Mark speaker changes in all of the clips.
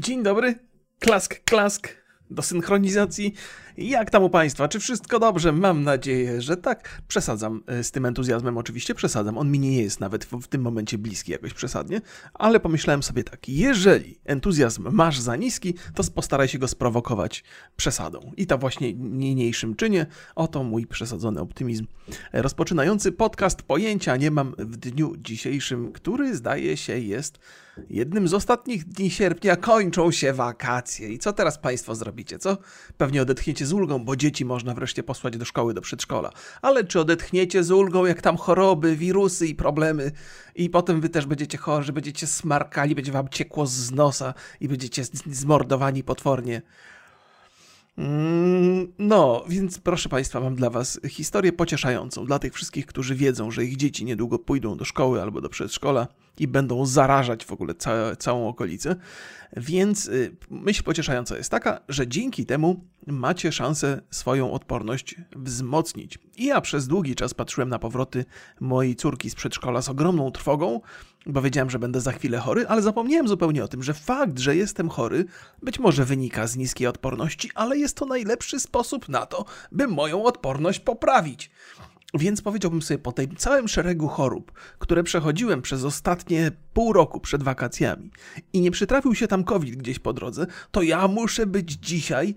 Speaker 1: Dzień dobry, klask, klask do synchronizacji. Jak tam u Państwa? Czy wszystko dobrze? Mam nadzieję, że tak. Przesadzam e, z tym entuzjazmem, oczywiście przesadzam. On mi nie jest nawet w, w, tym momencie bliski jakoś przesadnie, ale pomyślałem sobie tak, jeżeli entuzjazm masz za niski, to postaraj się go sprowokować przesadą. I to właśnie niniejszym czynie. Oto mój przesadzony optymizm. Rozpoczynający podcast pojęcia nie mam w dniu dzisiejszym, który zdaje się jest jednym z ostatnich dni sierpnia. Kończą się wakacje. I co teraz Państwo zrobicie? Co? Pewnie odetchniecie z ulgą, bo dzieci można wreszcie posłać do szkoły, do przedszkola. Ale czy odetchniecie z ulgą, jak tam choroby, wirusy i problemy, i potem wy też będziecie chorzy, będziecie smarkali, będzie wam ciekło z nosa i będziecie zmordowani potwornie. Mm, no, więc proszę Państwa, mam dla Was historię pocieszającą dla tych wszystkich, którzy wiedzą, że ich dzieci niedługo pójdą do szkoły albo do przedszkola i będą zarażać w ogóle ca całą okolicę. Więc y, myśl pocieszająca jest taka, że dzięki temu macie szansę swoją odporność wzmocnić. I ja przez długi czas patrzyłem na powroty mojej córki z przedszkola z ogromną trwogą, bo wiedziałem, że będę za chwilę chory, ale zapomniałem zupełnie o tym, że fakt, że jestem chory, być może wynika z niskiej odporności, ale jest to najlepszy sposób na to, by moją odporność poprawić. Więc powiedziałbym sobie, po tym całym szeregu chorób, które przechodziłem przez ostatnie pół roku przed wakacjami i nie przytrafił się tam COVID gdzieś po drodze, to ja muszę być dzisiaj,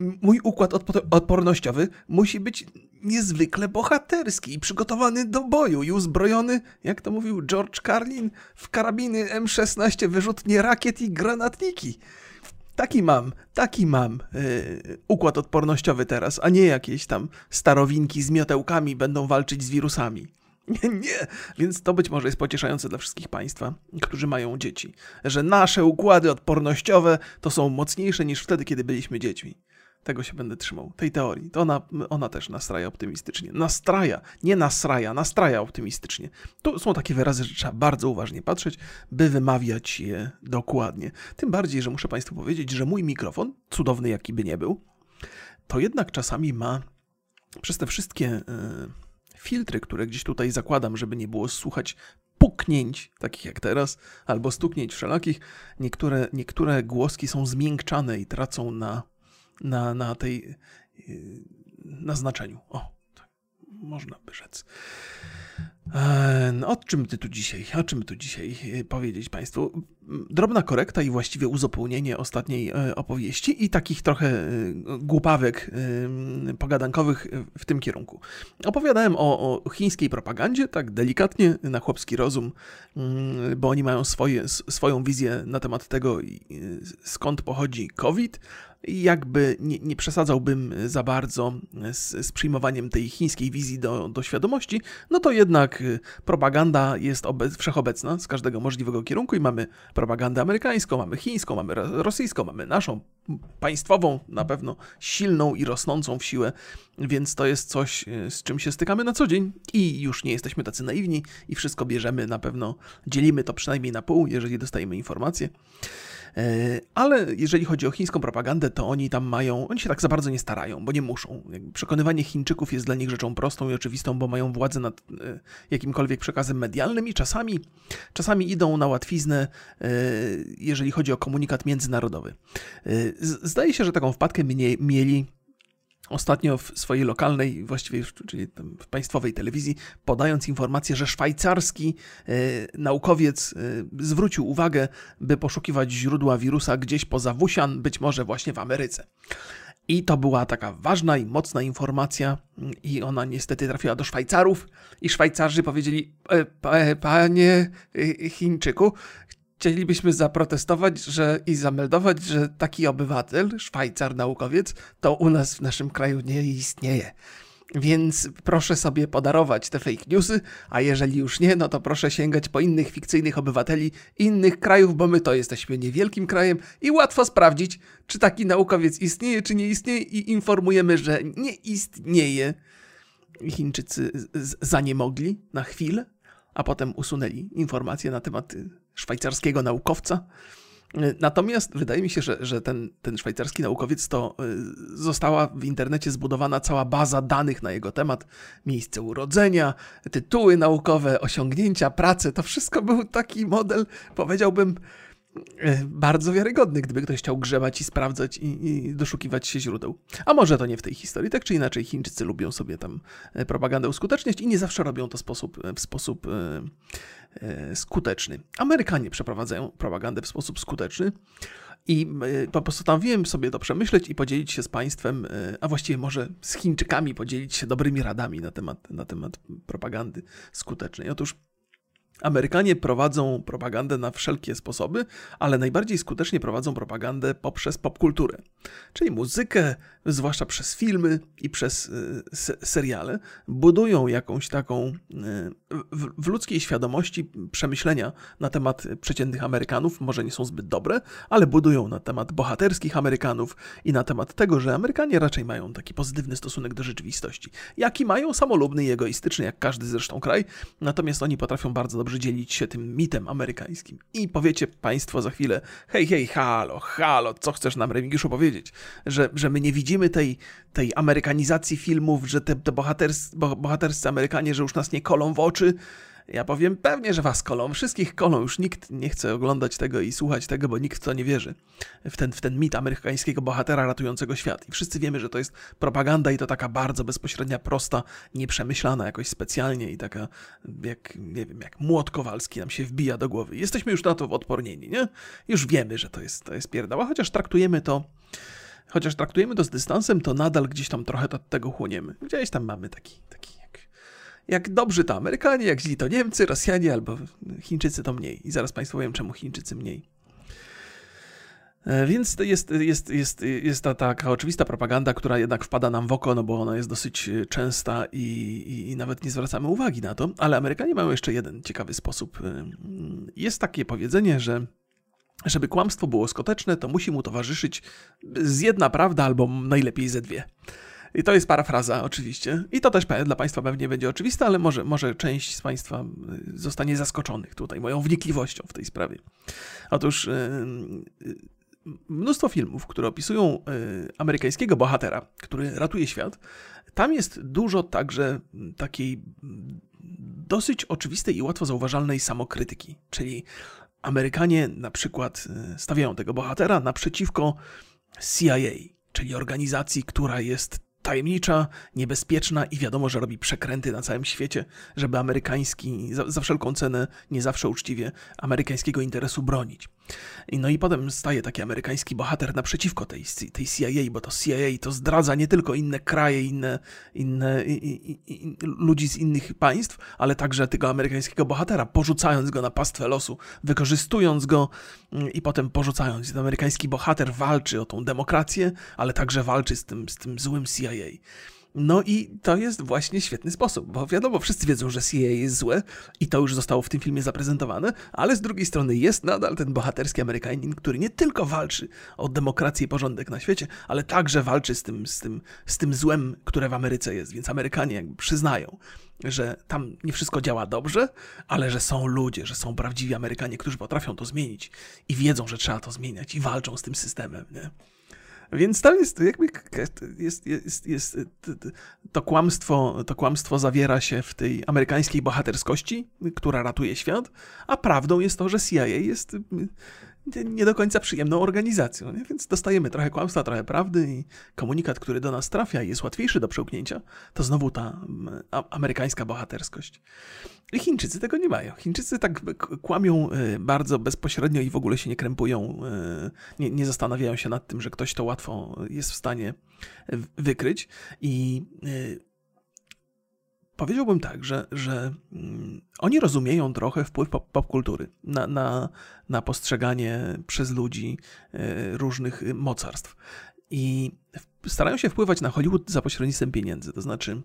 Speaker 1: mój układ odpornościowy musi być niezwykle bohaterski i przygotowany do boju i uzbrojony, jak to mówił George Carlin, w karabiny M16, wyrzutnie rakiet i granatniki. Taki mam, taki mam yy, układ odpornościowy teraz, a nie jakieś tam starowinki z miotełkami będą walczyć z wirusami. Nie, nie, więc to być może jest pocieszające dla wszystkich Państwa, którzy mają dzieci, że nasze układy odpornościowe to są mocniejsze niż wtedy, kiedy byliśmy dziećmi. Tego się będę trzymał, tej teorii. To ona, ona też nastraja optymistycznie. Nastraja, nie nasraja, nastraja optymistycznie. Tu są takie wyrazy, że trzeba bardzo uważnie patrzeć, by wymawiać je dokładnie. Tym bardziej, że muszę Państwu powiedzieć, że mój mikrofon, cudowny jaki by nie był, to jednak czasami ma przez te wszystkie y, filtry, które gdzieś tutaj zakładam, żeby nie było słuchać puknięć, takich jak teraz, albo stuknięć wszelakich, niektóre, niektóre głoski są zmiękczane i tracą na na, na tej y, na znaczeniu. O, tak można by rzec. E, no, o czym ty tu dzisiaj, o czym tu dzisiaj y, powiedzieć Państwu? Drobna korekta i właściwie uzupełnienie ostatniej e, opowieści i takich trochę y, głupawek pogadankowych w tym kierunku. Opowiadałem o, o chińskiej propagandzie, tak delikatnie, na chłopski rozum, bo oni mają swoje, swoją wizję na temat tego, skąd pochodzi COVID, jakby nie, nie, przesadzałbym za bardzo z, z przyjmowaniem tej chińskiej wizji do, do świadomości, no to jednak propaganda jest obe wszechobecna z każdego możliwego kierunku i mamy propagandę amerykańską, mamy chińską, mamy rosyjską, mamy naszą państwową, na pewno silną i rosnącą w siłę, więc to jest coś, y, z czym się stykamy na co dzień i już nie jesteśmy tacy naiwni i wszystko bierzemy na pewno, dzielimy to przynajmniej na pół, jeżeli dostajemy informacje. E, ale jeżeli chodzi o chińską propagandę, to oni tam mają, oni się tak za bardzo nie starają, bo nie muszą. przekonywanie Chińczyków jest dla nich rzeczą prostą i oczywistą, bo mają władzę nad e, jakimkolwiek przekazem medialnym i czasami, czasami idą na łatwiznę, e, jeżeli chodzi o komunikat międzynarodowy. Zdaje się, że taką wpadkę mieli ostatnio w swojej lokalnej, właściwie czyli w państwowej telewizji, podając informację, że szwajcarski e, naukowiec e, zwrócił uwagę, by poszukiwać źródła wirusa gdzieś poza Wusian, być może właśnie w Ameryce. I to była taka ważna i mocna informacja, i ona niestety trafiła do Szwajcarów. I Szwajcarzy powiedzieli: e, Panie Chińczyku, chcielibyśmy zaprotestować że, i zameldować, że taki obywatel, Szwajcar, naukowiec, to u nas w naszym kraju nie istnieje. Więc proszę sobie podarować te fake newsy, a jeżeli już nie, no to proszę sięgać po innych fikcyjnych obywateli innych krajów, bo my to jesteśmy niewielkim krajem i łatwo sprawdzić, czy taki naukowiec istnieje, czy nie istnieje i informujemy, że nie istnieje. Chińczycy zaniemogli na chwilę, a potem usunęli informacje na temat szwajcarskiego naukowca. Natomiast wydaje mi się, że, że ten, ten szwajcarski naukowiec to y, została w internecie zbudowana cała baza danych na jego temat, miejsce urodzenia, tytuły naukowe, osiągnięcia, prace. To wszystko był taki model, powiedziałbym, e, bardzo wiarygodny, gdyby ktoś chciał grzebać i sprawdzać i, i, doszukiwać się źródeł. A może to nie w tej historii. Tak czy inaczej, Chińczycy lubią sobie tam e, propagandę uskuteczniać i nie zawsze robią to sposób, w sposób e, e, skuteczny. Amerykanie przeprowadzają propagandę w sposób skuteczny. I po postanowiłem sobie to przemyśleć i podzielić się z Państwem, a właściwie może z Chińczykami podzielić się dobrymi radami na temat, na temat propagandy skutecznej. Otóż Amerykanie prowadzą propagandę na wszelkie sposoby, ale najbardziej skutecznie prowadzą propagandę poprzez popkulturę, czyli muzykę, zwłaszcza przez filmy i przez y, seriale. Budują jakąś taką y, w, w ludzkiej świadomości przemyślenia na temat przeciętnych Amerykanów, może nie są zbyt dobre, ale budują na temat bohaterskich Amerykanów i na temat tego, że Amerykanie raczej mają taki pozytywny stosunek do rzeczywistości. Jaki mają samolubny i egoistyczny, jak każdy zresztą kraj, natomiast oni potrafią bardzo dobrze dzielić się tym mitem amerykańskim. I powiecie Państwo za chwilę, hej, hej, halo, halo, co chcesz nam, Remigiuszu, powiedzieć? Że, że my nie widzimy tej, tej amerykanizacji filmów, że te, te bohaters, bohaterscy Amerykanie, że już nas nie kolą w oczy, ja powiem, pewnie, że was kolą, wszystkich kolą, już nikt nie chce oglądać tego i słuchać tego, bo nikt w to nie wierzy. W ten, w ten mit amerykańskiego bohatera ratującego świat. I wszyscy wiemy, że to jest propaganda i to taka bardzo bezpośrednia, prosta, nieprzemyślana jakoś specjalnie i taka, jak, nie wiem, jak młot kowalski nam się wbija do głowy. Jesteśmy już na to odpornieni, nie? Już wiemy, że to jest, to jest pierdała, chociaż traktujemy to chociaż traktujemy to z dystansem, to nadal gdzieś tam trochę od tego chłoniemy. Gdzieś tam mamy taki, taki jak dobrzy to Amerykanie, jak źli to Niemcy, Rosjanie albo Chińczycy to mniej. I zaraz Państwu powiem, czemu Chińczycy mniej. E, więc jest, jest, jest, jest ta taka oczywista propaganda, która jednak wpada nam w oko, no bo ona jest dosyć e, częsta i, i, i, nawet nie zwracamy uwagi na to. Ale Amerykanie mają jeszcze jeden ciekawy sposób. E, jest takie powiedzenie, że żeby kłamstwo było skuteczne, to musi mu towarzyszyć z jedna prawda albo najlepiej ze dwie. I to jest parafraza, oczywiście. I to też dla Państwa pewnie będzie oczywiste, ale może, może część z Państwa y, zostanie zaskoczonych tutaj moją wnikliwością w tej sprawie. Otóż yy, mnóstwo filmów, które opisują yy, amerykańskiego bohatera, który ratuje świat, tam jest dużo także takiej dosyć oczywistej i łatwo zauważalnej samokrytyki. Czyli Amerykanie na przykład y, stawiają tego bohatera naprzeciwko CIA, czyli organizacji, która jest tajemnicza, niebezpieczna i wiadomo, że robi przekręty na całym świecie, żeby amerykański, za, za wszelką cenę, nie zawsze uczciwie, amerykańskiego interesu bronić. No i potem staje taki amerykański bohater naprzeciwko tej, tej CIA, bo to CIA to zdradza nie tylko inne kraje, inne, inne i, i, i, ludzi z innych państw, ale także tego amerykańskiego bohatera, porzucając go na pastwę losu, wykorzystując go mm, i potem porzucając. Ten amerykański bohater walczy o tą demokrację, ale także walczy z tym, z tym złym CIA. No i to jest właśnie świetny sposób, bo wiadomo, wszyscy wiedzą, że CIA jest złe i to już zostało w tym filmie zaprezentowane, ale z drugiej strony jest nadal ten bohaterski Amerykanin, który nie tylko walczy o demokrację i porządek na świecie, ale także walczy z tym, z tym, z tym złem, które w Ameryce jest. Więc Amerykanie jakby przyznają, że tam nie wszystko działa dobrze, ale że są ludzie, że są prawdziwi Amerykanie, którzy potrafią to zmienić i wiedzą, że trzeba to zmieniać i walczą z tym systemem. Nie? Więc tam jest jakby jest, jest, jest, to, kłamstwo, to kłamstwo zawiera się w tej amerykańskiej bohaterskości, która ratuje świat, a prawdą jest to, że CIA jest nie do końca przyjemną organizacją. Nie? Więc dostajemy trochę kłamstwa, trochę prawdy i komunikat, który do nas trafia i jest łatwiejszy do przełknięcia, to znowu ta amerykańska bohaterskość. I Chińczycy tego nie mają. Chińczycy tak kłamią y, bardzo bezpośrednio i w ogóle się nie krępują, y, nie, nie zastanawiają się nad tym, że ktoś to łatwo jest w stanie wykryć. I y, powiedziałbym tak, że, że mm, oni rozumieją trochę wpływ popkultury pop na, na, na postrzeganie przez ludzi różnych mocarstw. I starają się wpływać na Hollywood za pośrednictwem pieniędzy. To znaczy,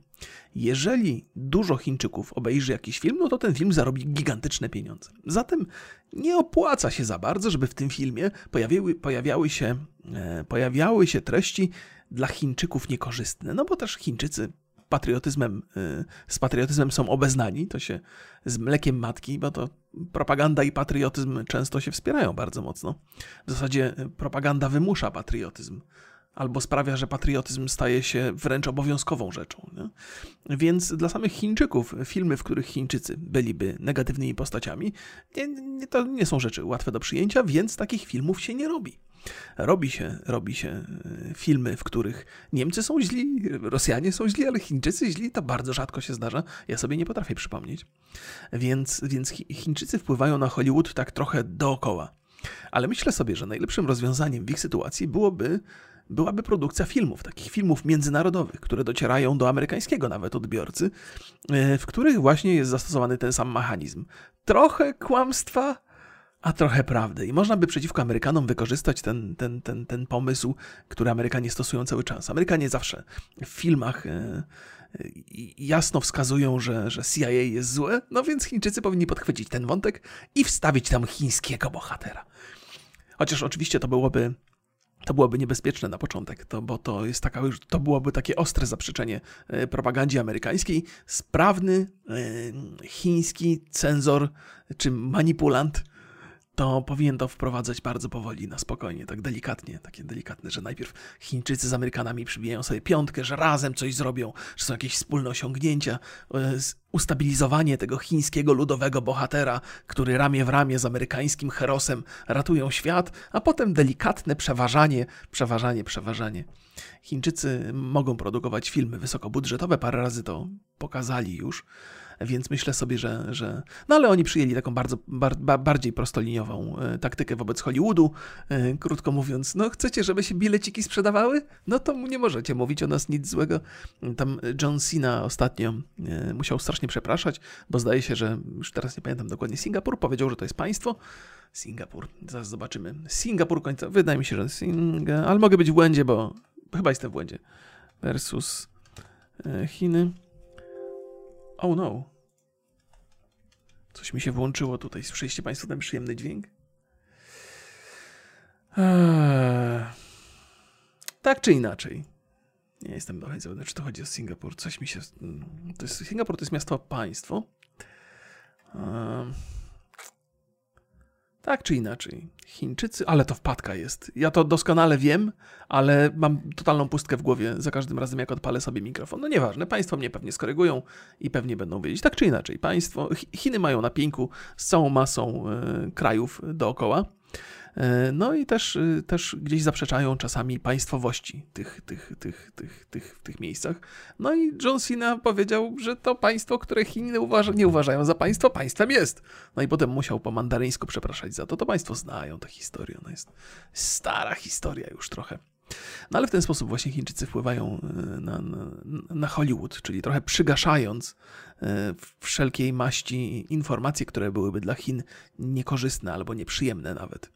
Speaker 1: jeżeli dużo Chińczyków obejrzy jakiś film, no to ten film zarobi gigantyczne pieniądze. Zatem nie opłaca się za bardzo, żeby w tym filmie pojawiły, pojawiały, się, e, pojawiały się treści dla Chińczyków niekorzystne. No bo też Chińczycy patriotyzmem, e, z patriotyzmem są obeznani, to się z mlekiem matki, bo to propaganda i patriotyzm często się wspierają bardzo mocno. W zasadzie propaganda wymusza patriotyzm albo sprawia, że patriotyzm staje się wręcz obowiązkową rzeczą. Nie? Więc dla samych Chińczyków filmy, w których Chińczycy byliby negatywnymi postaciami, nie, nie, to nie są rzeczy łatwe do przyjęcia, więc takich filmów się nie robi. Robi się, robi się e, filmy, w których Niemcy są źli, Rosjanie są źli, ale Chińczycy źli, to bardzo rzadko się zdarza. Ja sobie nie potrafię przypomnieć. Więc, więc Chińczycy wpływają na Hollywood tak trochę dookoła. Ale myślę sobie, że najlepszym rozwiązaniem w ich sytuacji byłoby byłaby produkcja filmów, takich filmów międzynarodowych, które docierają do amerykańskiego nawet odbiorcy, e, w których właśnie jest zastosowany ten sam mechanizm. Trochę kłamstwa, a trochę prawdy. I można by przeciwko Amerykanom wykorzystać ten, ten, ten, ten pomysł, który Amerykanie stosują cały czas. Amerykanie zawsze w filmach e, jasno wskazują, że, że CIA jest złe, no więc Chińczycy powinni podchwycić ten wątek i wstawić tam chińskiego bohatera. Chociaż oczywiście to byłoby to byłoby niebezpieczne na początek, to, bo to jest taka już, to byłoby takie ostre zaprzeczenie e, propagandzie amerykańskiej. Sprawny e, chiński cenzor czy manipulant to powinien to wprowadzać bardzo powoli, na spokojnie, tak delikatnie, takie delikatne, że najpierw Chińczycy z Amerykanami przybijają sobie piątkę, że razem coś zrobią, że są jakieś wspólne osiągnięcia, e, ustabilizowanie tego chińskiego ludowego bohatera, który ramię w ramię z amerykańskim herosem ratują świat, a potem delikatne przeważanie, przeważanie, przeważanie. Chińczycy mogą produkować filmy wysokobudżetowe, parę razy to pokazali już, więc myślę sobie, że, że... No ale oni przyjęli taką bardzo, bar, bardziej prostoliniową e, taktykę wobec Hollywoodu. E, krótko mówiąc, no chcecie, żeby się bileciki sprzedawały? No to nie możecie mówić o nas nic złego. Tam John Cena ostatnio e, musiał strasznie przepraszać, bo zdaje się, że już teraz nie pamiętam dokładnie, Singapur powiedział, że to jest państwo. Singapur, zaraz zobaczymy. Singapur końca, wydaje mi się, że Singa, ale mogę być w błędzie, bo chyba jestem w błędzie. Versus Chiny. Oh no. Coś mi się włączyło tutaj. Słyszeliście Państwo ten przyjemny dźwięk? Eee. Tak czy inaczej. Nie jestem do końca czy to chodzi o Singapur. Coś mi się... To jest, Singapur to jest miasto państwo. Eee. Tak czy inaczej. Chińczycy, ale to wpadka jest. Ja to doskonale wiem, ale mam totalną pustkę w głowie za każdym razem, jak odpalę sobie mikrofon. No nieważne, państwo mnie pewnie skorygują i pewnie będą wiedzieć. Tak czy inaczej, państwo, Chiny mają na pięku z całą masą y, krajów dookoła. E, no i też, y, też gdzieś zaprzeczają czasami państwowości tych, tych, tych, tych, tych, tych miejscach. No i John Cena powiedział, że to państwo, które Chiny uważa, nie uważają za państwo, państwem jest. No i potem musiał po mandaryńsku przepraszać za to. To państwo znają tę historię. Ona jest stara historia już trochę. No ale w ten sposób właśnie Chińczycy wpływają y, na, na, na, Hollywood, czyli trochę przygaszając wszelkiej maści informacje, które byłyby dla Chin niekorzystne albo nieprzyjemne nawet.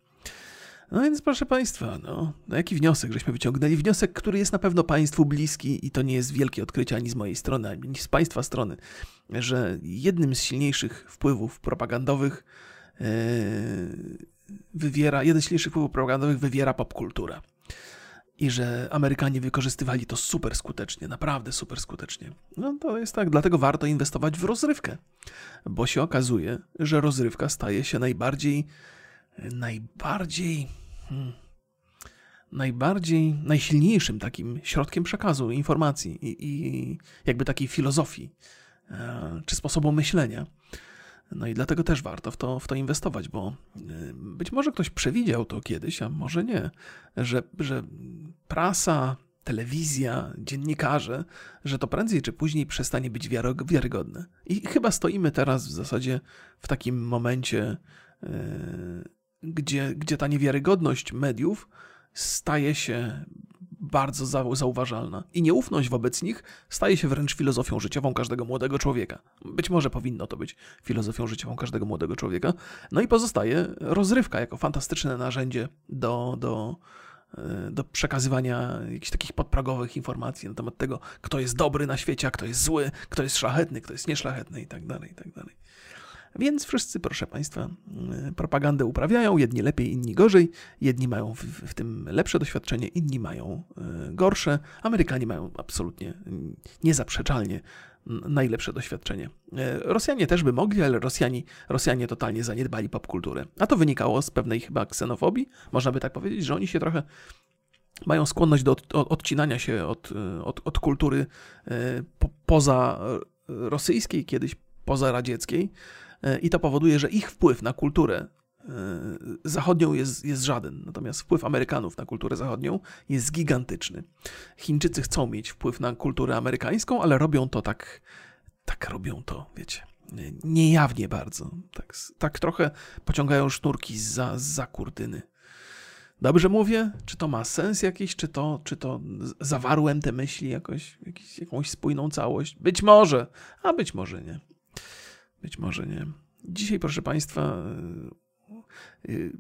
Speaker 1: No więc proszę Państwa, no, no jaki wniosek żeśmy wyciągnęli? Wniosek, który jest na pewno Państwu bliski i to nie jest wielkie odkrycie ani z mojej strony, ani z Państwa strony, że jednym z silniejszych wpływów propagandowych yy, wywiera, jeden z silniejszych wpływów propagandowych wywiera popkultura. I że Amerykanie wykorzystywali to super skutecznie, naprawdę super skutecznie. No to jest tak, dlatego warto inwestować w rozrywkę, bo się okazuje, że rozrywka staje się najbardziej najbardziej, hmm, najbardziej, najsilniejszym takim środkiem przekazu informacji i, i jakby takiej filozofii e, czy sposobu myślenia. No i dlatego też warto w to, w to inwestować, bo e, być może ktoś przewidział to kiedyś, a może nie, że, że prasa, telewizja, dziennikarze, że to prędzej czy później przestanie być wiarygodne. I chyba stoimy teraz w zasadzie w takim momencie e, gdzie, gdzie ta niewiarygodność mediów staje się bardzo zauważalna. I nieufność wobec nich staje się wręcz filozofią życiową każdego młodego człowieka. Być może powinno to być filozofią życiową każdego młodego człowieka. No i pozostaje rozrywka jako fantastyczne narzędzie do, do, e, do przekazywania jakichś takich podpragowych informacji na temat tego, kto jest dobry na świecie, a kto jest zły, kto jest szlachetny, kto jest nieszlachetny i tak dalej, i tak dalej. Więc wszyscy, proszę Państwa, mm, propagandę uprawiają, jedni lepiej, inni gorzej. Jedni mają w, w tym lepsze doświadczenie, inni mają e, gorsze. Amerykanie mają absolutnie, mm, niezaprzeczalnie najlepsze doświadczenie. Rosjanie też by mogli, ale Rosjanie, Rosjanie totalnie zaniedbali popkulturę. A to wynikało z pewnej chyba ksenofobii, można by tak powiedzieć, że oni się trochę mają skłonność do od, odcinania się od, od, od kultury po, poza rosyjskiej, kiedyś poza radzieckiej. I to powoduje, że ich wpływ na kulturę zachodnią jest, jest żaden, natomiast wpływ Amerykanów na kulturę zachodnią jest gigantyczny. Chińczycy chcą mieć wpływ na kulturę amerykańską, ale robią to tak, tak robią to, wiecie, niejawnie bardzo. Tak, tak trochę pociągają sznurki za, za kurtyny. Dobrze mówię? Czy to ma sens jakiś? Czy to, czy to zawarłem te myśli jakoś, jakąś spójną całość? Być może, a być może nie. Być może nie. Dzisiaj, proszę Państwa, yy,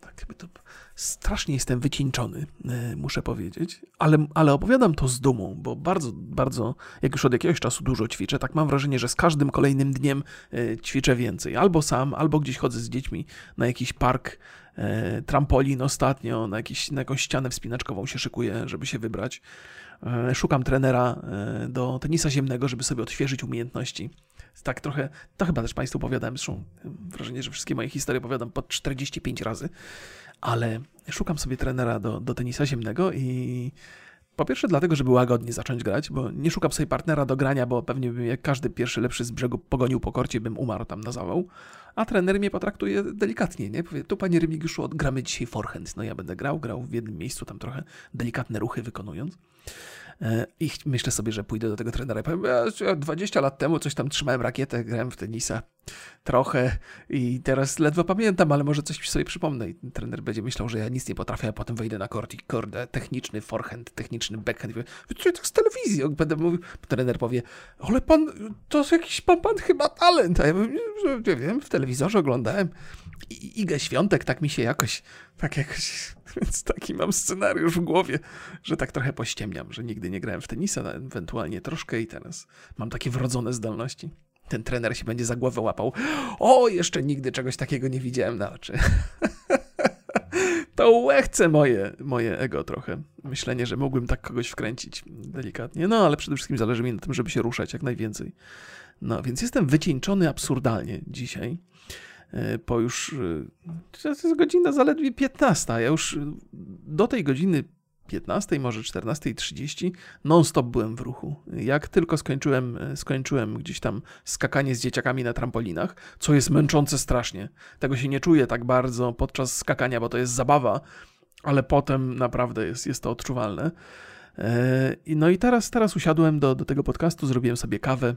Speaker 1: tak jakby to strasznie jestem wycieńczony, yy, muszę powiedzieć, ale, ale opowiadam to z dumą, bo bardzo, bardzo, jak już od jakiegoś czasu dużo ćwiczę, tak mam wrażenie, że z każdym kolejnym dniem ćwiczę więcej. Albo sam, albo gdzieś chodzę z dziećmi na jakiś park, trampolin ostatnio, na, jakiś, na jakąś ścianę wspinaczkową się szykuję, żeby się wybrać. Szukam trenera do tenisa ziemnego, żeby sobie odświeżyć umiejętności. Tak trochę, to chyba też Państwu opowiadałem, zresztą wrażenie, że wszystkie moje historie opowiadam po 45 razy, ale szukam sobie trenera do, do tenisa ziemnego i po pierwsze dlatego, żeby łagodnie zacząć grać, bo nie szukam sobie partnera do grania, bo pewnie bym jak każdy pierwszy lepszy z brzegu pogonił po korcie, bym umarł tam na zawał. A trener mnie potraktuje delikatnie, nie? Powie, tu panie Remigiuszu, odgramy dzisiaj forehand. No ja będę grał, grał w jednym miejscu, tam trochę delikatne ruchy wykonując. E, I myślę sobie, że pójdę do tego trenera i powiem, ja 20 lat temu coś tam trzymałem rakietę, grałem w tenisa trochę i teraz ledwo pamiętam, ale może coś sobie przypomnę i trener będzie myślał, że ja nic nie potrafię, a potem wejdę na kort i kurde, techniczny forehand, techniczny backhand. Co tak z telewizji? Będę mówił, trener powie, ale pan, to jakiś pan, pan chyba talent. A ja mówię, nie wiem, w telewizorze oglądałem i Igę Świątek, tak mi się jakoś, tak jakoś, więc taki mam scenariusz w głowie, że tak trochę pościemniam, że nigdy nie grałem w tenisa, ewentualnie troszkę i teraz mam takie wrodzone zdolności ten trener się będzie za głowę łapał. O, jeszcze nigdy czegoś takiego nie widziałem na oczy. to łechce moje, moje ego trochę. Myślenie, że mógłbym tak kogoś wkręcić delikatnie. No, ale przede wszystkim zależy mi na tym, żeby się ruszać jak najwięcej. No, więc jestem wycieńczony absurdalnie dzisiaj. E, po już. E, to jest godzina zaledwie 15. Ja już do tej godziny 15, może 14.30 non-stop byłem w ruchu. Jak tylko skończyłem, skończyłem gdzieś tam skakanie z dzieciakami na trampolinach, co jest męczące strasznie. Tego się nie czuję tak bardzo podczas skakania, bo to jest zabawa, ale potem naprawdę jest, jest to odczuwalne. E, no i teraz, teraz usiadłem do, do tego podcastu, zrobiłem sobie kawę,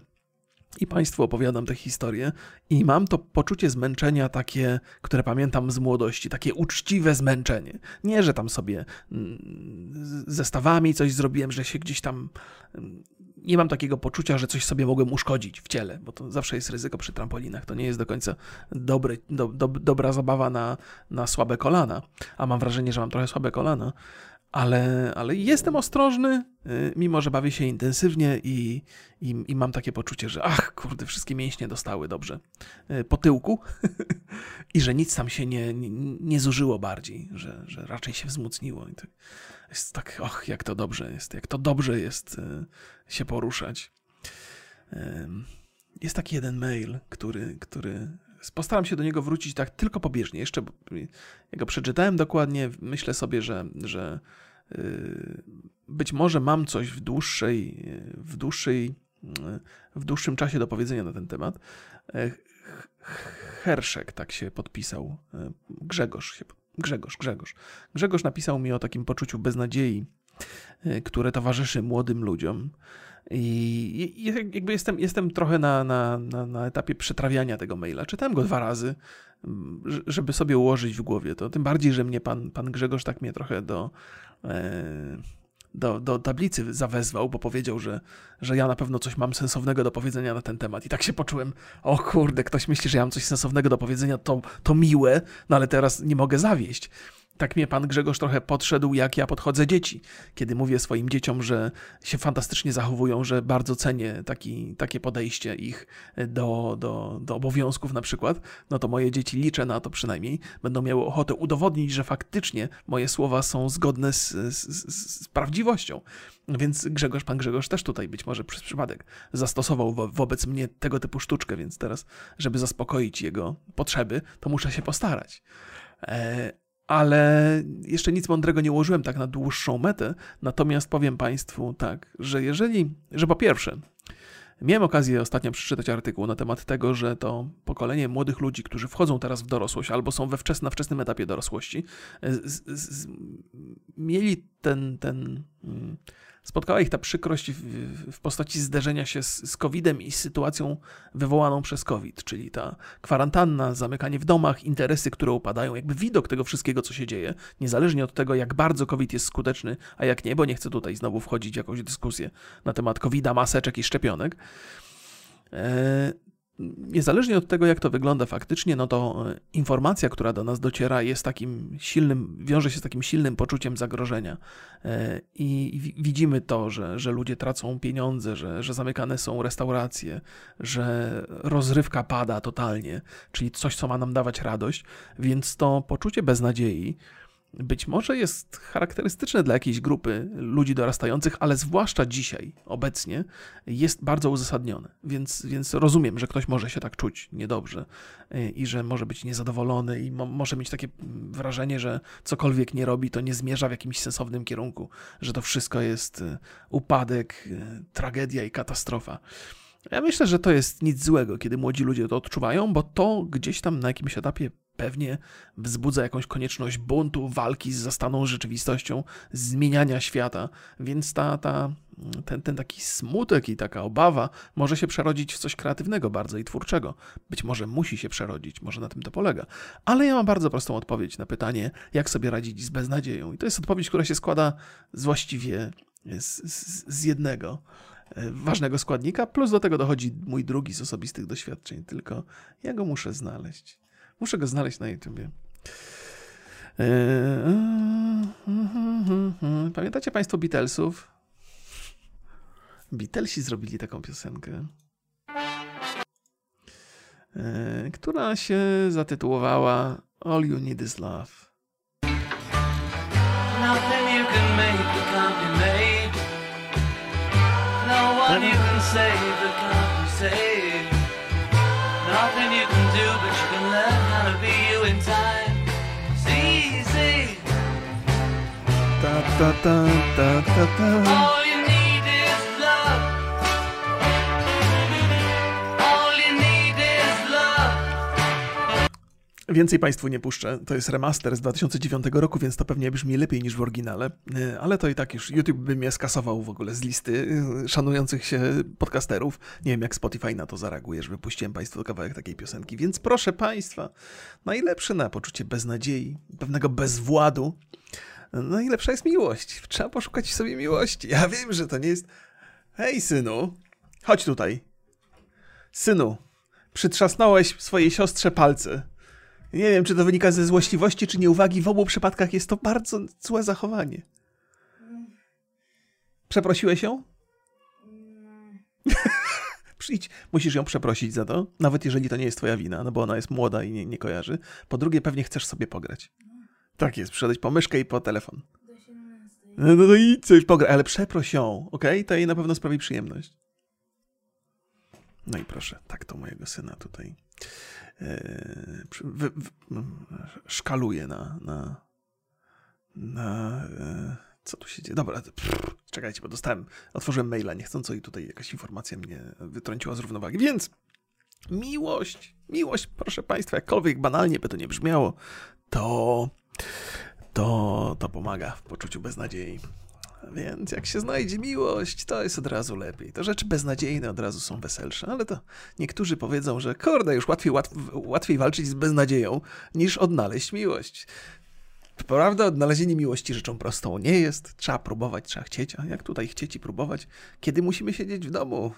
Speaker 1: i Państwu opowiadam tę historię i mam to poczucie zmęczenia takie, które pamiętam z młodości, takie uczciwe zmęczenie. Nie, że tam sobie mm, zestawami coś zrobiłem, że się gdzieś tam... Mm, nie mam takiego poczucia, że coś sobie mogłem uszkodzić w ciele, bo to zawsze jest ryzyko przy trampolinach. To nie jest do końca dobry, do, do, dobra zabawa na, na słabe kolana, a mam wrażenie, że mam trochę słabe kolana ale, ale jestem ostrożny, y, mimo że bawię się intensywnie i, i, i, mam takie poczucie, że ach, kurde, wszystkie mięśnie dostały dobrze y, po tyłku i że nic tam się nie, nie, nie zużyło bardziej, że, że raczej się wzmocniło. I to jest tak, och, jak to dobrze jest, jak to dobrze jest y, się poruszać. Jest taki jeden mail, który, który postaram się do niego wrócić tak tylko pobieżnie. Jeszcze jak go przeczytałem dokładnie, myślę sobie, że, że y, być może mam coś w dłuższej, w dłuższej, w dłuższym czasie do powiedzenia na ten temat. E, Herszek tak się podpisał. E, Grzegorz się Grzegorz, Grzegorz. Grzegorz napisał mi o takim poczuciu beznadziei, e, które towarzyszy młodym ludziom. I, jakby jestem, jestem trochę na, na, na, na, etapie przetrawiania tego maila. Czytałem go dwa razy, mm, żeby sobie ułożyć w głowie to. Tym bardziej, że mnie pan, pan Grzegorz tak mnie trochę do, e, do, do tablicy zawezwał, bo powiedział, że, że ja na pewno coś mam sensownego do powiedzenia na ten temat. I tak się poczułem, o kurde, ktoś myśli, że ja mam coś sensownego do powiedzenia, to, to miłe, no ale teraz nie mogę zawieść. Tak mnie pan Grzegorz trochę podszedł, jak ja podchodzę dzieci. Kiedy mówię swoim dzieciom, że się fantastycznie zachowują, że bardzo cenię taki, takie podejście ich do, do, do obowiązków na przykład, no to moje dzieci, liczę na to przynajmniej, będą miały ochotę udowodnić, że faktycznie moje słowa są zgodne z, z, z prawdziwością. Więc Grzegorz, pan Grzegorz też tutaj być może przez przypadek zastosował wo wobec mnie tego typu sztuczkę, więc teraz, żeby zaspokoić jego potrzeby, to muszę się postarać. E ale jeszcze nic mądrego nie ułożyłem tak na dłuższą metę. Natomiast powiem Państwu tak, że jeżeli, że po pierwsze, Miałem okazję ostatnio przeczytać artykuł na temat tego, że to pokolenie młodych ludzi, którzy wchodzą teraz w dorosłość albo są we wczesnym, na wczesnym etapie dorosłości, z, z, mieli ten, ten spotkała ich ta przykrość w, w postaci zderzenia się z, z COVID-em i z sytuacją wywołaną przez COVID, czyli ta kwarantanna, zamykanie w domach, interesy, które upadają, jakby widok tego wszystkiego, co się dzieje, niezależnie od tego, jak bardzo COVID jest skuteczny, a jak nie, bo nie chcę tutaj znowu wchodzić w jakąś dyskusję na temat COVID-a, maseczek i szczepionek. E, niezależnie od tego, jak to wygląda faktycznie, no to e, informacja, która do nas dociera, jest takim silnym, wiąże się z takim silnym poczuciem zagrożenia. E, I widzimy to, że, że ludzie tracą pieniądze, że, że zamykane są restauracje, że rozrywka pada totalnie, czyli coś, co ma nam dawać radość, więc to poczucie beznadziei być może jest charakterystyczne dla jakiejś grupy ludzi dorastających, ale zwłaszcza dzisiaj, obecnie, jest bardzo uzasadnione. Więc, więc rozumiem, że ktoś może się tak czuć niedobrze y, i że może być niezadowolony i mo może mieć takie wrażenie, że cokolwiek nie robi, to nie zmierza w jakimś sensownym kierunku, że to wszystko jest y, upadek, y, tragedia i katastrofa. Ja myślę, że to jest nic złego, kiedy młodzi ludzie to odczuwają, bo to gdzieś tam na jakimś etapie pewnie wzbudza jakąś konieczność buntu, walki z zastaną rzeczywistością, zmieniania świata, więc ta, ta, ten, ten taki smutek i taka obawa może się przerodzić w coś kreatywnego bardzo i twórczego. Być może musi się przerodzić, może na tym to polega. Ale ja mam bardzo prostą odpowiedź na pytanie, jak sobie radzić z beznadzieją. I to jest odpowiedź, która się składa z właściwie z, z, z jednego ważnego składnika, plus do tego dochodzi mój drugi z osobistych doświadczeń, tylko ja go muszę znaleźć. Muszę go znaleźć na YouTubie. Eee, pamiętacie Państwo Beatlesów? Beatlesi zrobili taką piosenkę, eee, która się zatytułowała All You Need Is Love. Nothing you can make save the can't be. Nothing you can do but you can learn how to be you in time. It's easy. Da, da, da, da, da, da. All oh, Więcej Państwu nie puszczę. To jest remaster z 2009 roku, więc to pewnie brzmi lepiej niż w oryginale. E, ale to i tak już YouTube by mnie skasował w ogóle z listy e, szanujących się podcasterów. Nie wiem, jak Spotify na to zareaguje, że wypuściłem Państwu kawałek takiej piosenki. Więc proszę Państwa, najlepsze na poczucie beznadziei, pewnego bezwładu, najlepsza jest miłość. Trzeba poszukać sobie miłości. Ja wiem, że to nie jest... Hej, synu, chodź tutaj. Synu, przytrzasnąłeś swojej siostrze palce. Nie wiem, czy to wynika ze złośliwości, czy nieuwagi. W obu przypadkach jest to bardzo złe zachowanie. Przeprosiłeś ją? Przyjdź, musisz ją przeprosić za to, nawet jeżeli to nie jest twoja wina, no bo ona jest młoda i nie, nie kojarzy. Po drugie, pewnie chcesz sobie pograć. Tak jest, przyszedłeś po myszkę i po telefon. No, no to idź coś pograć, ale przeproś ją, okej? Okay? To jej na pewno sprawi przyjemność. No i proszę, tak to mojego syna tutaj E, szkaluje na, na, na e, co tu się dzieje? Dobra, pff, czekajcie, bo dostałem, otworzyłem maila niechcąco i tutaj jakaś informacja mnie wytrąciła z równowagi. Więc miłość, miłość, proszę Państwa, jakkolwiek banalnie by to nie brzmiało, to, to, to pomaga w poczuciu beznadziei. Więc jak się znajdzie miłość, to jest od razu lepiej. To rzeczy beznadziejne od razu są weselsze, ale to niektórzy powiedzą, że kurde, już łatwiej, łatw, łatwiej walczyć z beznadzieją niż odnaleźć miłość. Prawda, odnalezienie miłości rzeczą prostą nie jest. Trzeba próbować, trzeba chcieć. A jak tutaj chcieć i próbować? Kiedy musimy siedzieć w domu?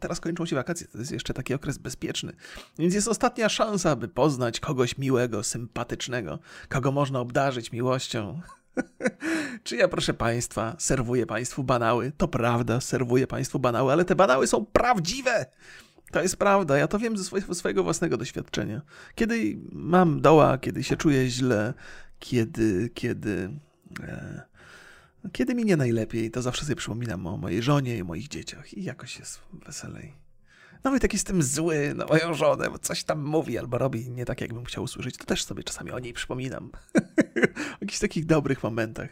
Speaker 1: Teraz kończą się wakacje, to jest jeszcze taki okres bezpieczny. Więc jest ostatnia szansa, by poznać kogoś miłego, sympatycznego, kogo można obdarzyć miłością. Czy ja, proszę Państwa, serwuję Państwu banały? To prawda, serwuję Państwu banały, ale te banały są prawdziwe! To jest prawda, ja to wiem ze swojego, własnego doświadczenia. Kiedy mam doła, kiedy się czuję źle, kiedy, kiedy, e, kiedy mi nie najlepiej, to zawsze sobie przypominam o mojej żonie i moich dzieciach i jakoś jest weselej. Nawet jak jestem zły na moją żonę, bo coś tam mówi albo robi nie tak, jakbym chciał usłyszeć, to też sobie czasami o niej przypominam. w jakichś takich dobrych momentach.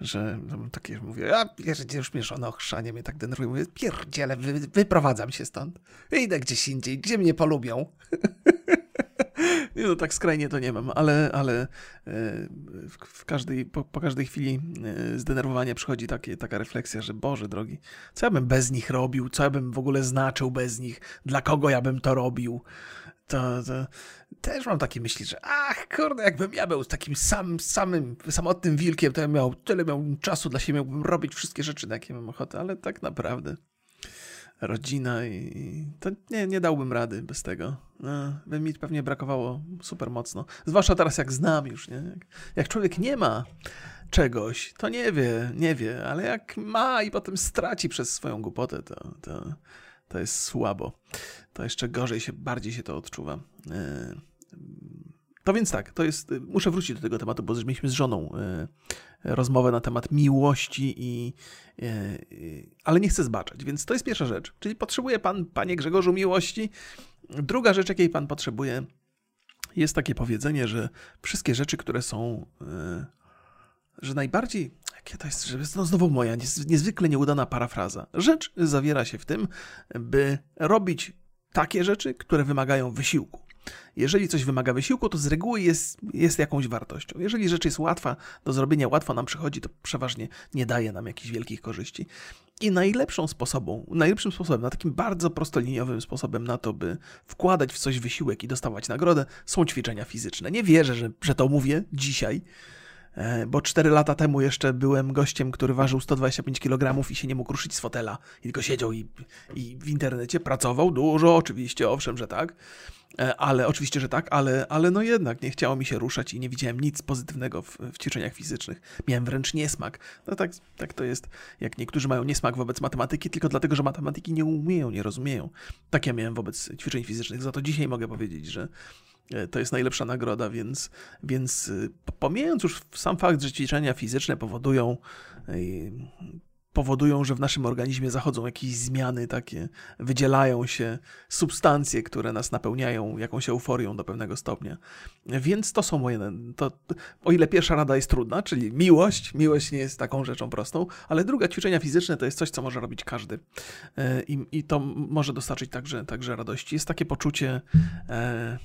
Speaker 1: Że no, takie mówię, a pierdzie, już mnie żona ochrzanie mnie tak denerwuje. Mówię, pierdziele, wy, wyprowadzam się stąd. Idę gdzieś indziej, gdzie mnie polubią. Nie, no tak skrajnie to nie mam, ale, ale e, w każdej, po, po każdej chwili e, zdenerwowania przychodzi takie, taka refleksja, że Boże drogi, co ja bym bez nich robił, co ja bym w ogóle znaczył bez nich, dla kogo ja bym to robił. To, to też mam takie myśli, że ach, kurde, jakbym ja był takim sam, samym, samotnym wilkiem, to ja miał tyle miał czasu dla siebie, mógłbym robić wszystkie rzeczy, na jakie mam ochotę, ale tak naprawdę rodzina i to nie, nie dałbym rady bez tego. No, by mi pewnie brakowało super mocno. Zwłaszcza teraz jak znam już, nie? Jak, człowiek nie ma czegoś, to nie wie, nie wie, ale jak ma i potem straci przez swoją głupotę, to, to, to jest słabo. To jeszcze gorzej się, bardziej się to odczuwa. Yy. To więc tak, to jest, muszę wrócić do tego tematu, bo mieliśmy z żoną yy, rozmowę na temat miłości i, ale nie chcę zbaczać, więc to jest pierwsza rzecz. Czyli potrzebuje pan, panie Grzegorzu, miłości. Druga rzecz, jakiej pan potrzebuje, jest takie powiedzenie, że wszystkie rzeczy, które są, że najbardziej Jakie to jest, że jest no znowu moja niezwykle nieudana parafraza. Rzecz zawiera się w tym, by robić takie rzeczy, które wymagają wysiłku. Jeżeli coś wymaga wysiłku, to z reguły jest, jest jakąś wartością. Jeżeli rzecz jest łatwa do zrobienia, łatwo nam przychodzi, to przeważnie nie daje nam jakichś wielkich korzyści. I najlepszą sposobą, najlepszym sposobem, na takim bardzo prostoliniowym sposobem na to, by wkładać w coś wysiłek i dostawać nagrodę, są ćwiczenia fizyczne. Nie wierzę, że, że to mówię dzisiaj, E, bo 4 lata temu jeszcze byłem gościem, który ważył 125 kg i się nie mógł ruszyć z fotela. Tylko siedział i, i w internecie pracował dużo, oczywiście, owszem, że tak. E, ale oczywiście, że tak, ale, ale no jednak nie chciało mi się ruszać i nie widziałem nic pozytywnego w, w ćwiczeniach fizycznych. Miałem wręcz niesmak. No tak, tak to jest, jak niektórzy mają niesmak wobec matematyki, tylko dlatego, że matematyki nie umieją, nie rozumieją. Tak ja miałem wobec ćwiczeń fizycznych. Za to dzisiaj mogę powiedzieć, że E, to jest najlepsza nagroda, więc, więc y, pomijając już sam fakt, że ćwiczenia fizyczne powodują y, powodują, że w naszym organizmie zachodzą jakieś zmiany takie, wydzielają się substancje, które nas napełniają jakąś euforią do pewnego stopnia. Więc to są moje, to, o ile pierwsza rada jest trudna, czyli miłość, miłość nie jest taką rzeczą prostą, ale druga, ćwiczenia fizyczne to jest coś, co może robić każdy e, i, i to może dostarczyć także, także radości. Jest takie poczucie e,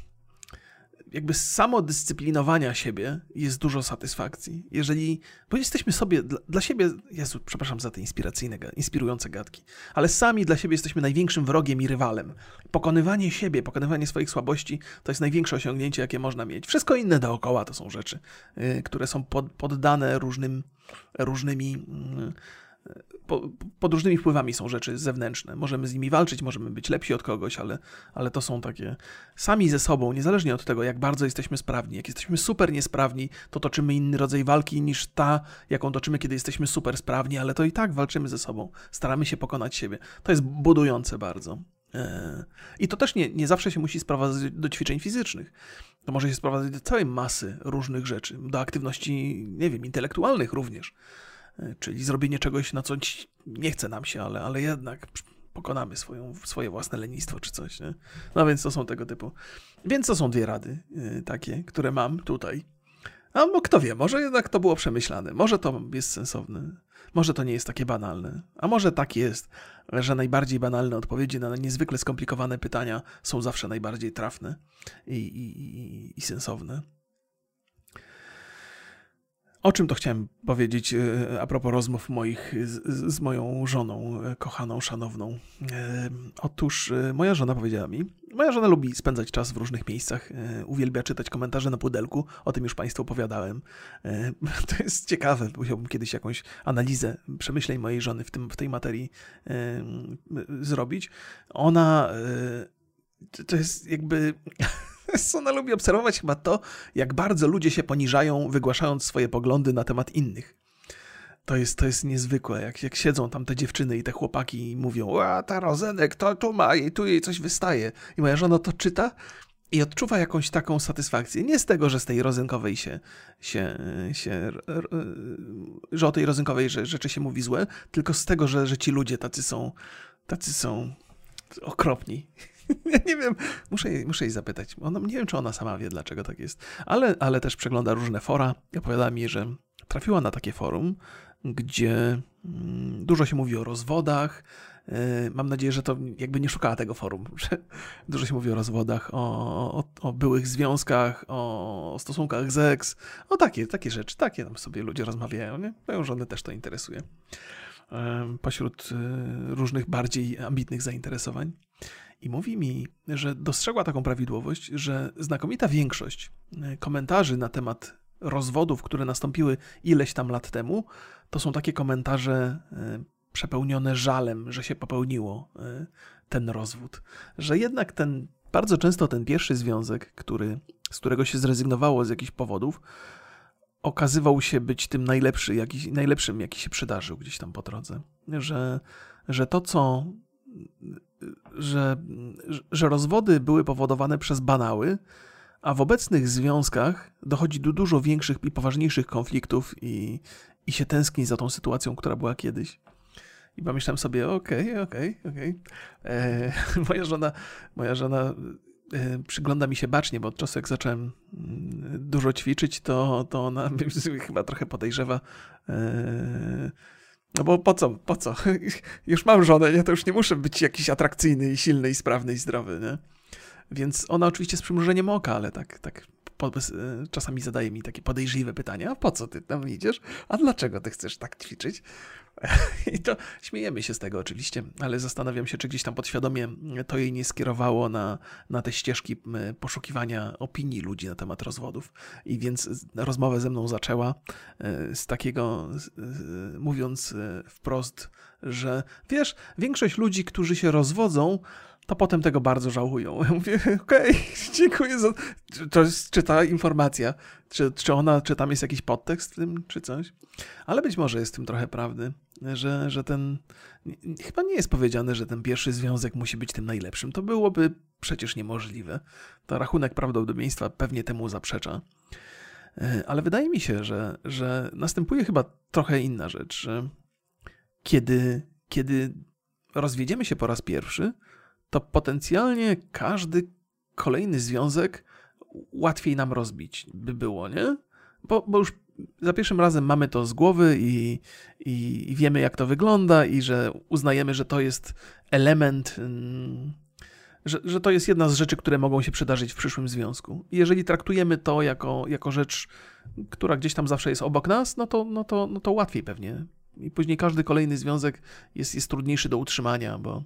Speaker 1: jakby samodyscyplinowania siebie jest dużo satysfakcji. Jeżeli, bo jesteśmy sobie, dla, dla, siebie, Jezu, przepraszam za te inspiracyjne, inspirujące gadki, ale sami dla siebie jesteśmy największym wrogiem i rywalem. Pokonywanie siebie, pokonywanie swoich słabości to jest największe osiągnięcie, jakie można mieć. Wszystko inne dookoła to są rzeczy, yy, które są pod, poddane różnym, różnymi... Po, pod różnymi wpływami są rzeczy zewnętrzne. Możemy z nimi walczyć, możemy być lepsi od kogoś, ale, ale to są takie sami ze sobą, niezależnie od tego, jak bardzo jesteśmy sprawni. Jak jesteśmy super niesprawni, to toczymy inny rodzaj walki niż ta, jaką toczymy, kiedy jesteśmy super sprawni, ale to i tak walczymy ze sobą. Staramy się pokonać siebie. To jest budujące bardzo. E, I to też nie, nie zawsze się musi sprowadzać do ćwiczeń fizycznych. To może się sprowadzać do całej masy różnych rzeczy, do aktywności, nie wiem, intelektualnych również. E, czyli zrobienie czegoś, na co nie chce nam się, ale, ale jednak pokonamy swoją, swoje własne lenistwo czy coś. Nie? No więc to są tego typu. Więc to są dwie rady yy, takie, które mam tutaj. A kto wie, może jednak to było przemyślane, może to jest sensowne, może to nie jest takie banalne, a może tak jest, że najbardziej banalne odpowiedzi na niezwykle skomplikowane pytania są zawsze najbardziej trafne i, i, i, i sensowne. O czym to chciałem powiedzieć e, a propos rozmów moich z, z, moją żoną, e, kochaną, szanowną? E, otóż moja żona powiedziała mi, moja żona lubi spędzać czas w różnych miejscach, uwielbia czytać komentarze na pudelku, o tym już Państwu opowiadałem. To jest ciekawe, musiałbym kiedyś jakąś analizę przemyśleń mojej żony w, tym, w tej materii zrobić. Ona to jest jakby Ona lubi obserwować chyba to, jak bardzo ludzie się poniżają, wygłaszając swoje poglądy na temat innych. To jest, to jest niezwykłe, jak, jak siedzą tam te dziewczyny i te chłopaki i mówią, a ta Rozenek to tu ma i tu jej coś wystaje. I moja żona to czyta i odczuwa jakąś taką satysfakcję. Nie z tego, że z tej rozynkowej się, się, się że o tej rozynkowej rzeczy się mówi złe, tylko z tego, że, że ci ludzie tacy są, tacy są okropni. Ja nie wiem, muszę jej, muszę jej zapytać. Ona, nie wiem, czy ona sama wie, dlaczego tak jest. Ale, ale też przegląda różne fora i opowiada mi, że trafiła na takie forum, gdzie mm, dużo się mówi o rozwodach. E, mam nadzieję, że to jakby nie szukała tego forum, dużo się mówi o rozwodach, o, o, o byłych związkach, o, stosunkach z ex, o takie, takie rzeczy, takie tam sobie ludzie rozmawiają, nie? Moją żonę też to interesuje. Pośród e, różnych bardziej ambitnych zainteresowań. I mówi mi, że dostrzegła taką prawidłowość, że znakomita większość komentarzy na temat rozwodów, które nastąpiły ileś tam lat temu, to są takie komentarze e, przepełnione żalem, że się popełniło e, ten rozwód. Że jednak ten, bardzo często ten pierwszy związek, który, z którego się zrezygnowało z jakichś powodów, okazywał się być tym najlepszy, najlepszym, jaki się przydarzył gdzieś tam po drodze. Że, że to, co. Że, że rozwody były powodowane przez banały, a w obecnych związkach dochodzi do dużo większych i poważniejszych konfliktów i, i się tęskni za tą sytuacją, która była kiedyś. I pomyślałem sobie, okej, okej, okej. E, moja żona, moja żona e, przygląda mi się bacznie, bo od czasu jak zacząłem mm, dużo ćwiczyć, to, to ona chyba trochę podejrzewa. E, no bo po co, po co? Już mam żonę, nie? To już nie muszę być jakiś atrakcyjny i silny i sprawny i zdrowy, nie? Więc ona oczywiście z przymrużeniem oka, ale tak, tak czasami zadaje mi takie podejrzliwe pytania. A po co ty tam idziesz? A dlaczego ty chcesz tak ćwiczyć? I to śmiejemy się z tego oczywiście, ale zastanawiam się, czy gdzieś tam podświadomie to jej nie skierowało na, na te ścieżki poszukiwania opinii ludzi na temat rozwodów. I więc rozmowę ze mną zaczęła e, z takiego, mówiąc e, wprost, że wiesz, większość ludzi, którzy się rozwodzą, to potem tego bardzo żałują. Ja mówię, okej, okay, dziękuję za... To jest, czy ta informacja, czy, czy ona, czy tam jest jakiś podtekst w tym, czy coś? Ale być może jest w tym trochę prawdy, że, że ten... Chyba nie jest powiedziane, że ten pierwszy związek musi być tym najlepszym. To byłoby przecież niemożliwe. To rachunek prawdopodobieństwa pewnie temu zaprzecza. E, ale wydaje mi się, że, że następuje chyba trochę inna rzecz, że kiedy, kiedy rozwiedziemy się po raz pierwszy, to potencjalnie każdy kolejny związek łatwiej nam rozbić by było, nie? Bo, bo już za pierwszym razem mamy to z głowy i, i, wiemy, jak to wygląda, i że uznajemy, że to jest element, mm, że, że to jest jedna z rzeczy, które mogą się przydarzyć w przyszłym związku. I jeżeli traktujemy to jako, jako rzecz, która gdzieś tam zawsze jest obok nas, no to, no to, no to łatwiej pewnie. I później każdy kolejny związek jest, jest trudniejszy do utrzymania, bo,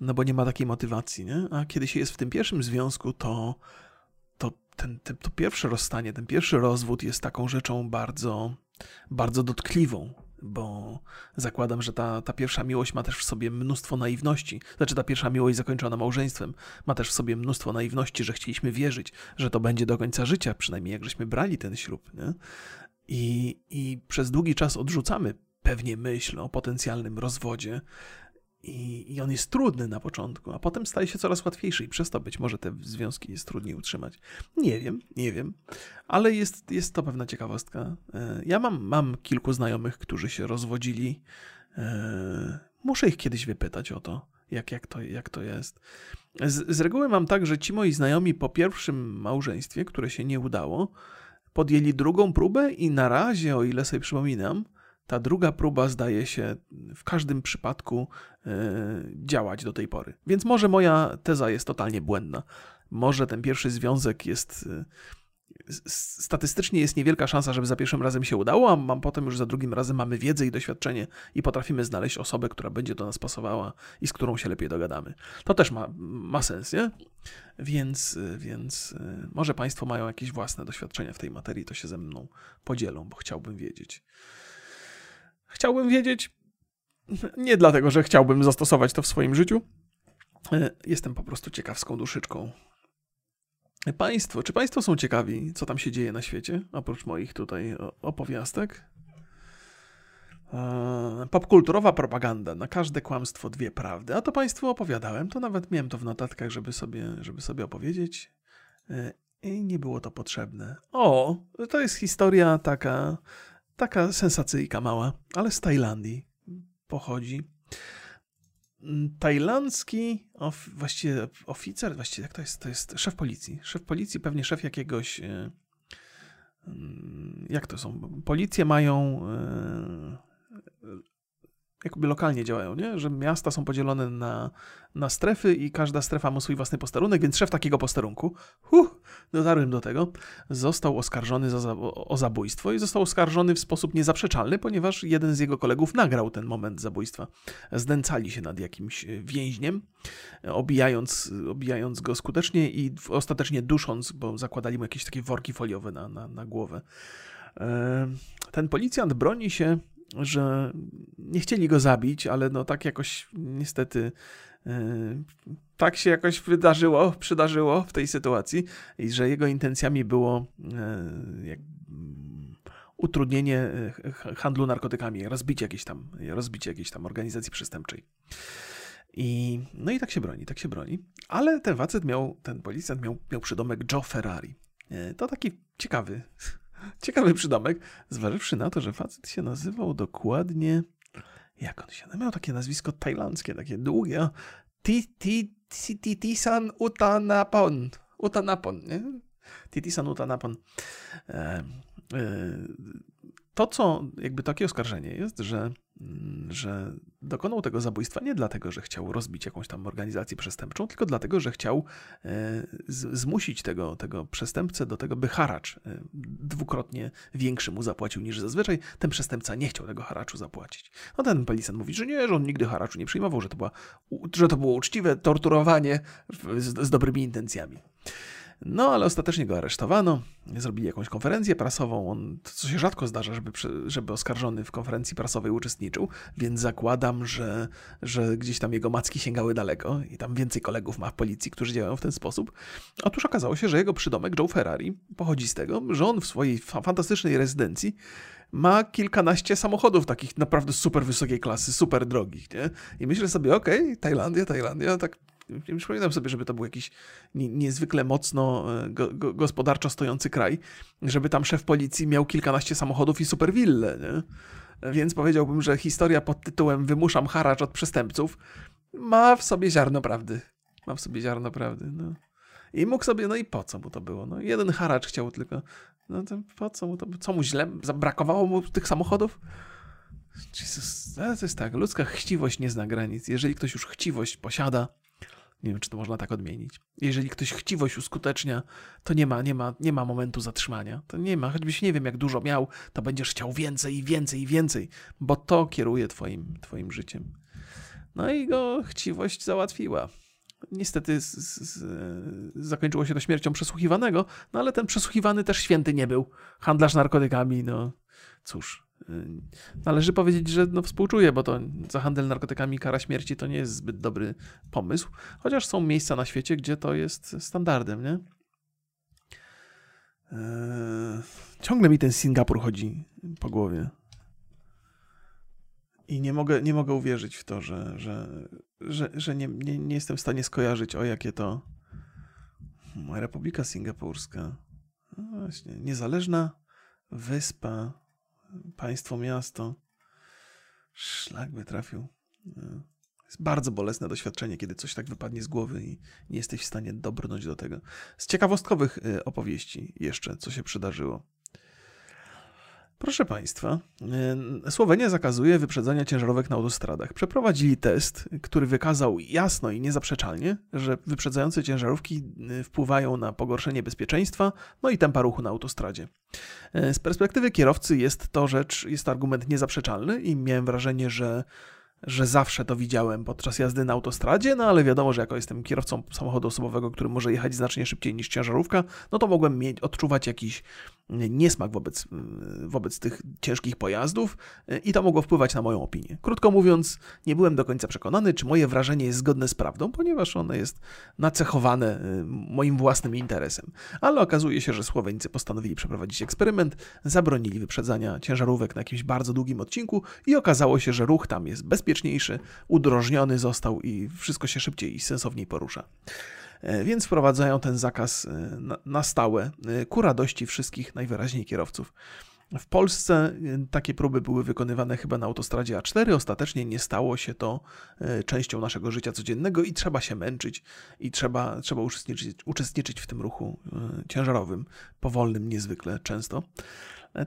Speaker 1: no bo nie ma takiej motywacji, nie? A kiedy się jest w tym pierwszym związku, to, to ten, ten, to pierwsze rozstanie, ten pierwszy rozwód jest taką rzeczą bardzo, bardzo dotkliwą, bo zakładam, że ta, ta pierwsza miłość ma też w sobie mnóstwo naiwności. Znaczy, ta pierwsza miłość zakończona małżeństwem ma też w sobie mnóstwo naiwności, że chcieliśmy wierzyć, że to będzie do końca życia, przynajmniej jak żeśmy brali ten ślub. Nie? I, I przez długi czas odrzucamy pewnie myśl o potencjalnym rozwodzie, i, I on jest trudny na początku, a potem staje się coraz łatwiejszy i przez to być może te związki jest trudniej utrzymać. Nie wiem, nie wiem, ale jest, jest to pewna ciekawostka. E, ja mam, mam kilku znajomych, którzy się rozwodzili. E, muszę ich kiedyś wypytać o to, jak, jak, to, jak to jest. Z, z reguły mam tak, że ci moi znajomi po pierwszym małżeństwie, które się nie udało, podjęli drugą próbę i na razie, o ile sobie przypominam, ta druga próba zdaje się w każdym przypadku yy, działać do tej pory. Więc może moja teza jest totalnie błędna. Może ten pierwszy związek jest. Yy, statystycznie jest niewielka szansa, żeby za pierwszym razem się udało, a mam potem już za drugim razem mamy wiedzę i doświadczenie i potrafimy znaleźć osobę, która będzie do nas pasowała i z którą się lepiej dogadamy. To też ma, ma sens, nie? Więc, więc może Państwo mają jakieś własne doświadczenia w tej materii, to się ze mną podzielą, bo chciałbym wiedzieć. Chciałbym wiedzieć, nie dlatego, że chciałbym zastosować to w swoim życiu. E, jestem po prostu ciekawską duszyczką. Państwo, czy Państwo są ciekawi, co tam się dzieje na świecie, oprócz moich tutaj opowiastek? E, popkulturowa propaganda. Na każde kłamstwo dwie prawdy. A to Państwu opowiadałem, to nawet miałem to w notatkach, żeby sobie, żeby sobie opowiedzieć. E, I nie było to potrzebne. O, to jest historia taka Taka sensacyjka mała, ale z Tajlandii pochodzi. tajlandzki, of, właściwie oficer, właściwie jak to jest? To jest szef policji. Szef policji, pewnie szef jakiegoś. E, mm, jak to są? Policje mają jakby lokalnie działają, nie? że miasta są podzielone na, na strefy i każda strefa ma swój własny posterunek, więc szef takiego posterunku, huh, dotarłem do tego, został oskarżony za, o, zabójstwo i został oskarżony w sposób niezaprzeczalny, ponieważ jeden z jego kolegów nagrał ten moment zabójstwa. Zdęcali się nad jakimś więźniem, obijając, obijając go skutecznie i ostatecznie dusząc, bo zakładali mu jakieś takie worki foliowe na, na, na głowę. Ten policjant broni się że nie chcieli go zabić, ale no tak jakoś niestety yy, tak się jakoś wydarzyło, przydarzyło w tej sytuacji i że jego intencjami było yy, jak, utrudnienie e, handlu narkotykami, rozbicie jakiejś tam, rozbicie jakiejś tam organizacji przestępczej. I, no i tak się broni, tak się broni. Ale ten facet miał, ten policjant miał, miał przydomek Joe Ferrari. To taki ciekawy, Ciekawy przydomek, zważywszy na to, że facet się nazywał dokładnie. Jak on się nazywał? Miał takie nazwisko tajlandzkie, takie długie. Titisan Utanapon. Utanapon, nie? Titisan Utanapon. E, e, to, co jakby takie oskarżenie jest, że Mm, że dokonał tego zabójstwa nie dlatego, że chciał rozbić jakąś tam organizację przestępczą, tylko dlatego, że chciał e, zmusić tego, tego przestępcę do tego, by haracz e, dwukrotnie większy mu zapłacił niż zazwyczaj. Ten przestępca nie chciał tego haraczu zapłacić. No ten policjant mówi, że nie, że on nigdy haraczu nie przyjmował, że to, była, że to było uczciwe torturowanie z, z dobrymi intencjami. No, ale ostatecznie go aresztowano, zrobili jakąś konferencję prasową, on, co się rzadko zdarza, żeby, żeby oskarżony w konferencji prasowej uczestniczył, więc zakładam, że, że gdzieś tam jego macki sięgały daleko i tam więcej kolegów ma w policji, którzy działają w ten sposób. Otóż okazało się, że jego przydomek Joe Ferrari pochodzi z tego, że on w swojej fantastycznej rezydencji ma kilkanaście samochodów takich naprawdę super wysokiej klasy, super drogich, nie? I myślę sobie, okej, okay, Tajlandia, Tajlandia, tak nie przypominam sobie, żeby to był jakiś niezwykle mocno e, go, go, gospodarczo stojący kraj, żeby tam szef policji miał kilkanaście samochodów i super wille, nie? Więc powiedziałbym, że historia pod tytułem Wymuszam haracz od przestępców ma w sobie ziarno prawdy. Ma w sobie ziarno prawdy, no. I mógł sobie, no i po co mu to było? No, jeden haracz chciał tylko. No to po co mu to Co mu źle? Brakowało mu tych samochodów? Jezus, to jest tak, ludzka chciwość nie zna granic. Jeżeli ktoś już chciwość posiada, nie wiem, czy to można tak odmienić. Jeżeli ktoś chciwość uskutecznia, to nie ma, nie ma, nie ma momentu zatrzymania. To nie ma, choćbyś nie wiem, jak dużo miał, to będziesz chciał więcej i więcej i więcej, bo to kieruje twoim, twoim życiem. No i go chciwość załatwiła. Niestety z, z, zakończyło się to śmiercią przesłuchiwanego, no ale ten przesłuchiwany też święty nie był. Handlarz narkotykami, no cóż, należy powiedzieć, że no współczuję, bo to za handel narkotykami kara śmierci to nie jest zbyt dobry pomysł, chociaż są miejsca na świecie, gdzie to jest standardem, nie? Eee, ciągle mi ten Singapur chodzi po głowie. I nie mogę, nie mogę uwierzyć w to, że, że, że, że nie, nie, nie jestem w stanie skojarzyć, o jakie to. Republika Singapurska. No właśnie, niezależna wyspa państwo, miasto. Szlak by trafił. No. Jest bardzo bolesne doświadczenie, kiedy coś tak wypadnie z głowy i nie jesteś w stanie dobrnąć do tego. Z ciekawostkowych y, opowieści jeszcze, co się przydarzyło. Proszę Państwa, y, Słowenia zakazuje wyprzedzania ciężarówek na autostradach. Przeprowadzili test, który wykazał jasno i niezaprzeczalnie, że wyprzedzające ciężarówki y, wpływają na pogorszenie bezpieczeństwa, no i tempa ruchu na autostradzie. Y, z perspektywy kierowcy jest to rzecz, jest to argument niezaprzeczalny i miałem wrażenie, że że zawsze to widziałem podczas jazdy na autostradzie, no ale wiadomo, że jako jestem kierowcą samochodu osobowego, który może jechać znacznie szybciej niż ciężarówka, no to mogłem mieć, odczuwać jakiś niesmak wobec, wobec tych ciężkich pojazdów i to mogło wpływać na moją opinię. Krótko mówiąc, nie byłem do końca przekonany, czy moje wrażenie jest zgodne z prawdą, ponieważ ono jest nacechowane y, moim własnym interesem. Ale okazuje się, że Słoweńcy postanowili przeprowadzić eksperyment, zabronili wyprzedzania ciężarówek na jakimś bardzo długim odcinku i okazało się, że ruch tam jest bezpieczniejszy, udrożniony został i wszystko się szybciej i sensowniej porusza. E, więc wprowadzają ten zakaz e, na, stałe, e, ku radości wszystkich najwyraźniej kierowców. W Polsce takie próby były wykonywane chyba na autostradzie A4. Ostatecznie nie stało się to częścią naszego życia codziennego i trzeba się męczyć i trzeba, trzeba uczestniczyć, uczestniczyć w tym ruchu ciężarowym, powolnym niezwykle często.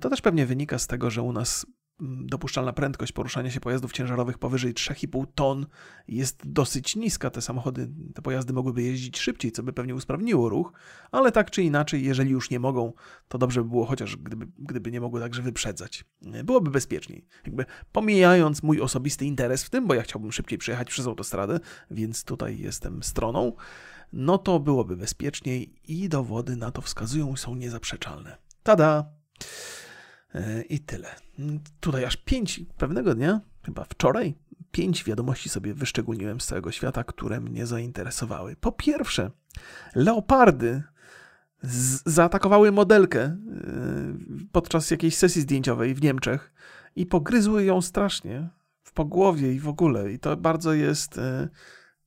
Speaker 1: To też pewnie wynika z tego, że u nas dopuszczalna prędkość poruszania się pojazdów ciężarowych powyżej 3,5 ton jest dosyć niska. Te samochody, te pojazdy mogłyby jeździć szybciej, co by pewnie usprawniło ruch, ale tak czy inaczej, jeżeli już nie mogą, to dobrze by było chociaż gdyby, gdyby nie mogły także wyprzedzać. Byłoby bezpieczniej. Jakby pomijając mój osobisty interes w tym, bo ja chciałbym szybciej przejechać przez autostradę, więc tutaj jestem stroną, no to byłoby bezpieczniej i dowody na to wskazują są niezaprzeczalne. Tada! E, I tyle. Tutaj aż pięć, pewnego dnia, chyba wczoraj, pięć wiadomości sobie wyszczególniłem z całego świata, które mnie zainteresowały. Po pierwsze, leopardy zaatakowały modelkę e, podczas jakiejś sesji zdjęciowej w Niemczech i pogryzły ją strasznie w pogłowie i w ogóle. I to bardzo jest e,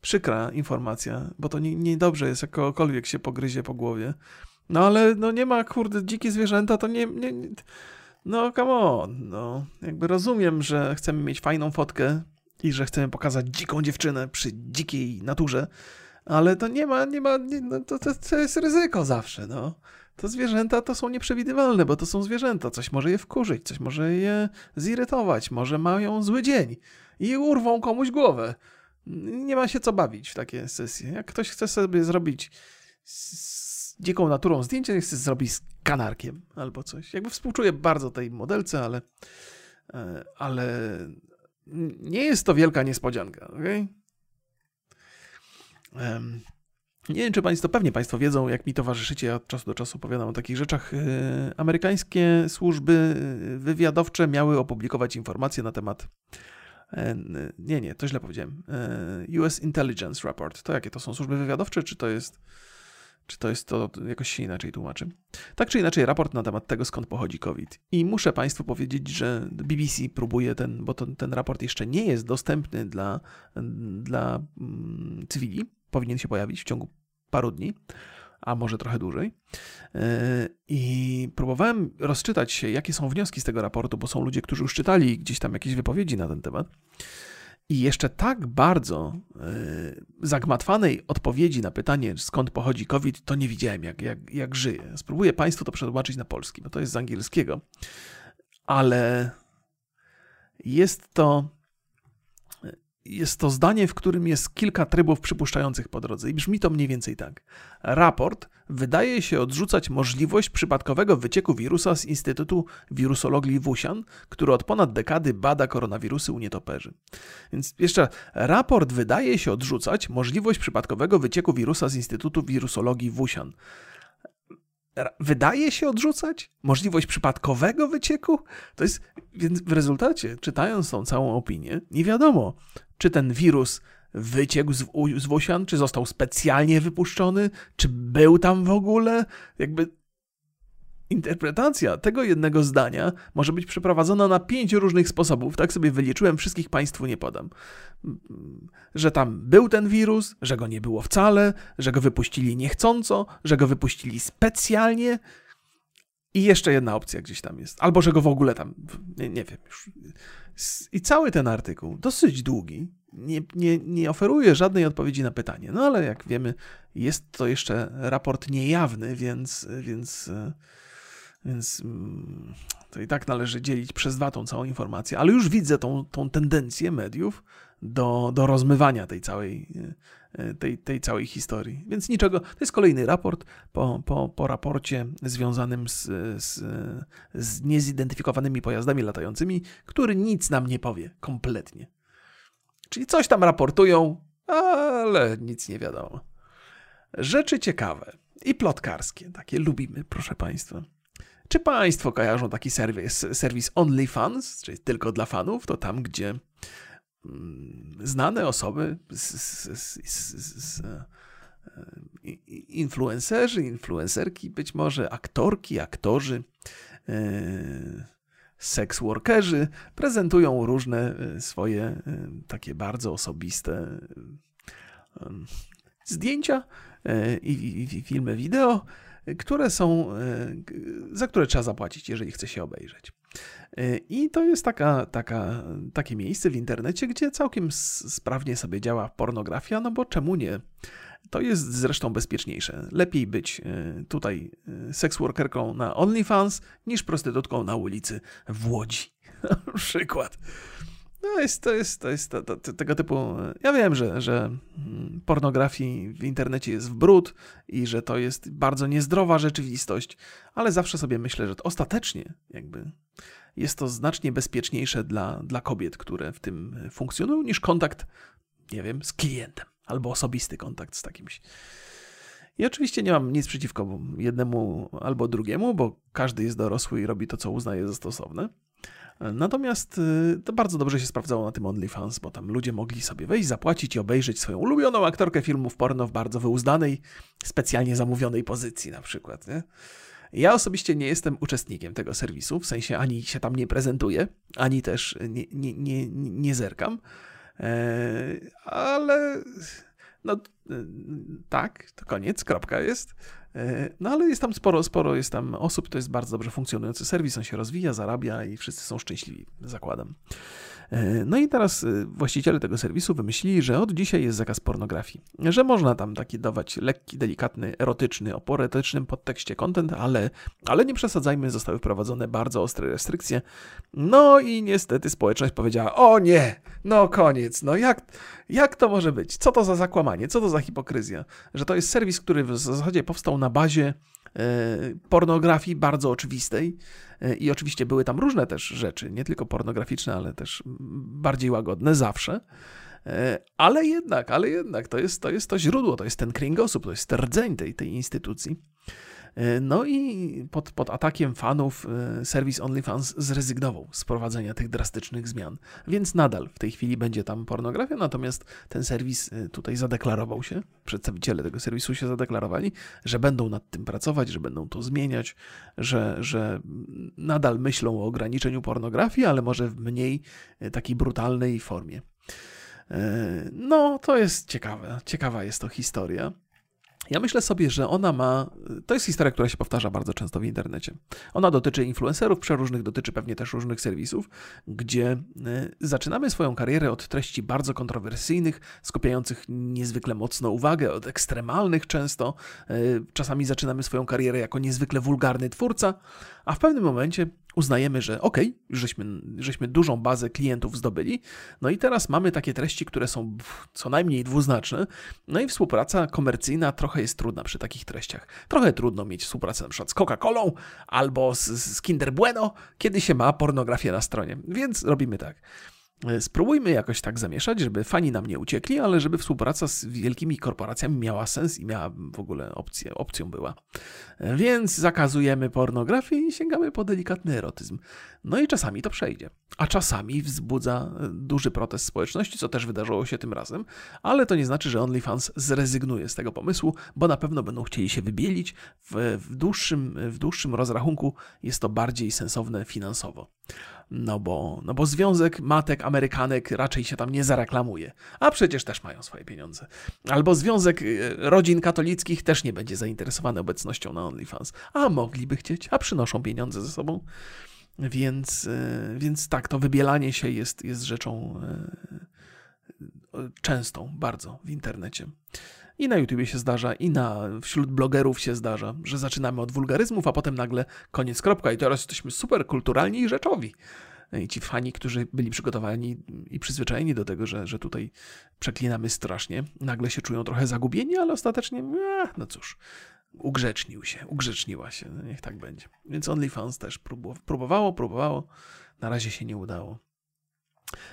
Speaker 1: przykra informacja, bo to niedobrze nie jest, jak kogokolwiek się pogryzie po głowie. No ale no nie ma, kurde, dzikie zwierzęta, to nie, nie no, come on, no. Jakby rozumiem, że chcemy mieć fajną fotkę i że chcemy pokazać dziką dziewczynę przy dzikiej naturze, ale to nie ma, nie ma, nie, no, to, to, to jest ryzyko zawsze, no. To zwierzęta to są nieprzewidywalne, bo to są zwierzęta. Coś może je wkurzyć, coś może je zirytować, może mają zły dzień i urwą komuś głowę. Nie ma się co bawić w takie sesje. Jak ktoś chce sobie zrobić dziką naturą zdjęcie, chcę zrobić z kanarkiem albo coś. Jakby współczuję bardzo tej modelce, ale, e, ale nie jest to wielka niespodzianka, okay? Nie wiem, czy Państwo, pewnie Państwo wiedzą, jak mi towarzyszycie, ja od czasu do czasu opowiadam o takich rzeczach. E, amerykańskie służby wywiadowcze miały opublikować informacje na temat. E, nie, nie, to źle powiedziałem. US Intelligence Report. To jakie to są służby wywiadowcze, czy to jest czy to jest to, jakoś się inaczej tłumaczy? Tak czy inaczej, raport na temat tego, skąd pochodzi COVID. I muszę Państwu powiedzieć, że BBC próbuje ten, bo to, ten raport jeszcze nie jest dostępny dla, dla mm, cywili. Powinien się pojawić w ciągu paru dni, a może trochę dłużej. E, I próbowałem rozczytać się, jakie są wnioski z tego raportu, bo są ludzie, którzy już czytali gdzieś tam jakieś wypowiedzi na ten temat. I jeszcze tak bardzo yy, zagmatwanej odpowiedzi na pytanie, skąd pochodzi COVID, to nie widziałem, jak, jak, jak żyje. Spróbuję Państwu to przetłumaczyć na polski, bo to jest z angielskiego. Ale jest to jest to zdanie, w którym jest kilka trybów przypuszczających po drodze i brzmi to mniej więcej tak. Raport wydaje się odrzucać możliwość przypadkowego wycieku wirusa z Instytutu Wirusologii Wusian, który od ponad dekady bada koronawirusy u nietoperzy. Więc jeszcze raport wydaje się odrzucać możliwość przypadkowego wycieku wirusa z Instytutu Wirusologii Wusian wydaje się odrzucać możliwość przypadkowego wycieku. To jest, więc w rezultacie, czytając tą całą opinię, nie wiadomo, czy ten wirus wyciekł z, z czy został specjalnie wypuszczony, czy był tam w ogóle. Jakby interpretacja tego jednego zdania może być przeprowadzona na pięć różnych sposobów. Tak sobie wyliczyłem, wszystkich Państwu nie podam. Że tam był ten wirus, że go nie było wcale, że go wypuścili niechcąco, że go wypuścili specjalnie. I jeszcze jedna opcja gdzieś tam jest. Albo że go w ogóle tam. Nie, nie wiem już. I cały ten artykuł, dosyć długi, nie, nie, nie oferuje żadnej odpowiedzi na pytanie. No ale jak wiemy, jest to jeszcze raport niejawny, więc, więc, więc mm, to i tak należy dzielić przez dwa tą całą informację. Ale już widzę tą, tą tendencję mediów do, do rozmywania tej całej, tej, tej całej historii. Więc niczego. To jest kolejny raport po, po, po raporcie związanym z, z, z niezidentyfikowanymi pojazdami latającymi, który nic nam nie powie kompletnie. Czyli coś tam raportują, ale nic nie wiadomo. Rzeczy ciekawe i plotkarskie, takie lubimy, proszę Państwa. Czy Państwo kojarzą taki serwis, serwis OnlyFans, czyli tylko dla fanów? To tam, gdzie znane osoby, z, z, z, e, influencerzy, influencerki, być może aktorki, aktorzy, yy, seks workerzy prezentują różne e, swoje e, takie bardzo osobiste e, zdjęcia i, filmy wideo które są, za które trzeba zapłacić, jeżeli chce się obejrzeć. I to jest taka, taka, takie miejsce w internecie, gdzie całkiem sprawnie sobie działa pornografia, no bo czemu nie? To jest zresztą bezpieczniejsze. Lepiej być tutaj seksworkerką na OnlyFans niż prostytutką na ulicy w Łodzi. Przykład. No jest, to jest, to jest to, to, to, tego typu. Ja wiem, że, że mm, pornografii w internecie jest w brud i że to jest bardzo niezdrowa rzeczywistość, ale zawsze sobie myślę, że ostatecznie jakby jest to znacznie bezpieczniejsze dla, dla kobiet, które w tym funkcjonują, niż kontakt, nie wiem, z klientem albo osobisty kontakt z takimś. I oczywiście nie mam nic przeciwko jednemu albo drugiemu, bo każdy jest dorosły i robi to, co uznaje za stosowne. Natomiast y, to bardzo dobrze się sprawdzało na tym OnlyFans, bo tam ludzie mogli sobie wejść, zapłacić i obejrzeć swoją ulubioną aktorkę filmów porno w bardzo wyuzdanej, specjalnie zamówionej pozycji na przykład. Nie? Ja osobiście nie jestem uczestnikiem tego serwisu, w sensie ani się tam nie prezentuję, ani też nie, nie, nie, nie zerkam, e, ale no tak, to koniec, kropka jest. E, no ale jest tam sporo, sporo jest tam osób, to jest bardzo dobrze funkcjonujący serwis, on się rozwija, zarabia i wszyscy są szczęśliwi, zakładam. E, no i teraz e, właściciele tego serwisu wymyślili, że od dzisiaj jest zakaz pornografii, że można tam taki dawać lekki, delikatny, erotyczny, o erotycznym podtekście content, ale, ale nie przesadzajmy, zostały wprowadzone bardzo ostre restrykcje. No i niestety społeczność powiedziała, o nie, no koniec, no jak, jak to może być? Co to za zakłamanie? Co to za hipokryzja? Że to jest serwis, który w zasadzie powstał na bazie pornografii bardzo oczywistej e, i oczywiście były tam różne też rzeczy, nie tylko pornograficzne, ale też bardziej łagodne zawsze. E, ale jednak, ale jednak to jest to, jest to źródło, to jest ten kręgosłup, to jest rdzeń tej, tej instytucji. E, no i pod, pod atakiem fanów e, serwis OnlyFans zrezygnował z prowadzenia tych drastycznych zmian. Więc nadal w tej chwili będzie tam pornografia, natomiast ten serwis e, tutaj zadeklarował się, przedstawiciele tego serwisu się zadeklarowali, że będą nad tym pracować, że będą to zmieniać, że, że nadal myślą o ograniczeniu pornografii, ale może w mniej takiej brutalnej formie. No, to jest ciekawe. Ciekawa jest to historia. Ja myślę sobie, że ona ma. To jest historia, która się powtarza bardzo często w internecie. Ona dotyczy influencerów przeróżnych, dotyczy pewnie też różnych serwisów, gdzie e, zaczynamy swoją karierę od treści bardzo kontrowersyjnych, skupiających niezwykle mocno uwagę, od ekstremalnych często. E, czasami zaczynamy swoją karierę jako niezwykle wulgarny twórca, a w pewnym momencie uznajemy, że ok, żeśmy, żeśmy dużą bazę klientów zdobyli, no i teraz mamy takie treści, które są co najmniej dwuznaczne, no i współpraca komercyjna trochę jest trudna przy takich treściach. Trochę trudno mieć współpracę przykład z Coca-Colą albo z, z Kinder Bueno, kiedy się ma pornografię na stronie. Więc robimy tak. E, spróbujmy jakoś tak zamieszać, żeby fani nam nie uciekli, ale żeby współpraca z wielkimi korporacjami miała sens i miała w ogóle opcję, opcją była. E, więc zakazujemy pornografię i sięgamy po delikatny erotyzm. No i czasami to przejdzie. A czasami wzbudza e, duży protest społeczności, co też wydarzyło się tym razem, ale to nie znaczy, że OnlyFans zrezygnuje z tego pomysłu, bo na pewno będą chcieli się wybielić. W, w, dłuższym, w dłuższym rozrachunku jest to bardziej sensowne finansowo. No bo, no bo Związek Matek Amerykanek raczej się tam nie zareklamuje, a przecież też mają swoje pieniądze. Albo Związek y, Rodzin Katolickich też nie będzie zainteresowany obecnością na OnlyFans, a mogliby chcieć, a przynoszą pieniądze ze sobą. Więc, y, więc tak, to wybielanie się jest, jest rzeczą y, częstą bardzo w internecie. I na YouTubie się zdarza, i na, wśród blogerów się zdarza, że zaczynamy od wulgaryzmów, a potem nagle koniec, kropka. I teraz jesteśmy super kulturalni i rzeczowi. I ci fani, którzy byli przygotowani i przyzwyczajeni do tego, że, że tutaj przeklinamy strasznie, nagle się czują trochę zagubieni, ale ostatecznie, no cóż, ugrzecznił się, ugrzeczniła się, no niech tak będzie. Więc OnlyFans też próbowało, próbowało, na razie się nie udało.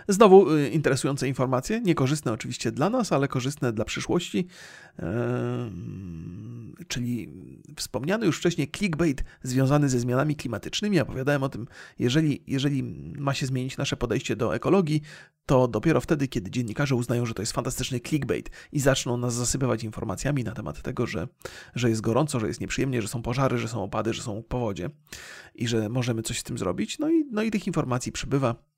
Speaker 1: Znowu y, interesujące informacje, niekorzystne oczywiście dla nas, ale korzystne dla przyszłości, czyli wspomniany już wcześniej clickbait związany ze zmianami klimatycznymi. Opowiadałem o tym, jeżeli, jeżeli ma się zmienić nasze podejście do ekologii, to dopiero wtedy, kiedy dziennikarze uznają, że to jest fantastyczny clickbait i zaczną nas zasypywać informacjami na temat tego, że, że jest gorąco, że jest nieprzyjemnie, że są pożary, że są opady, że są powodzie i że możemy coś z tym zrobić. No i, no i tych informacji przybywa.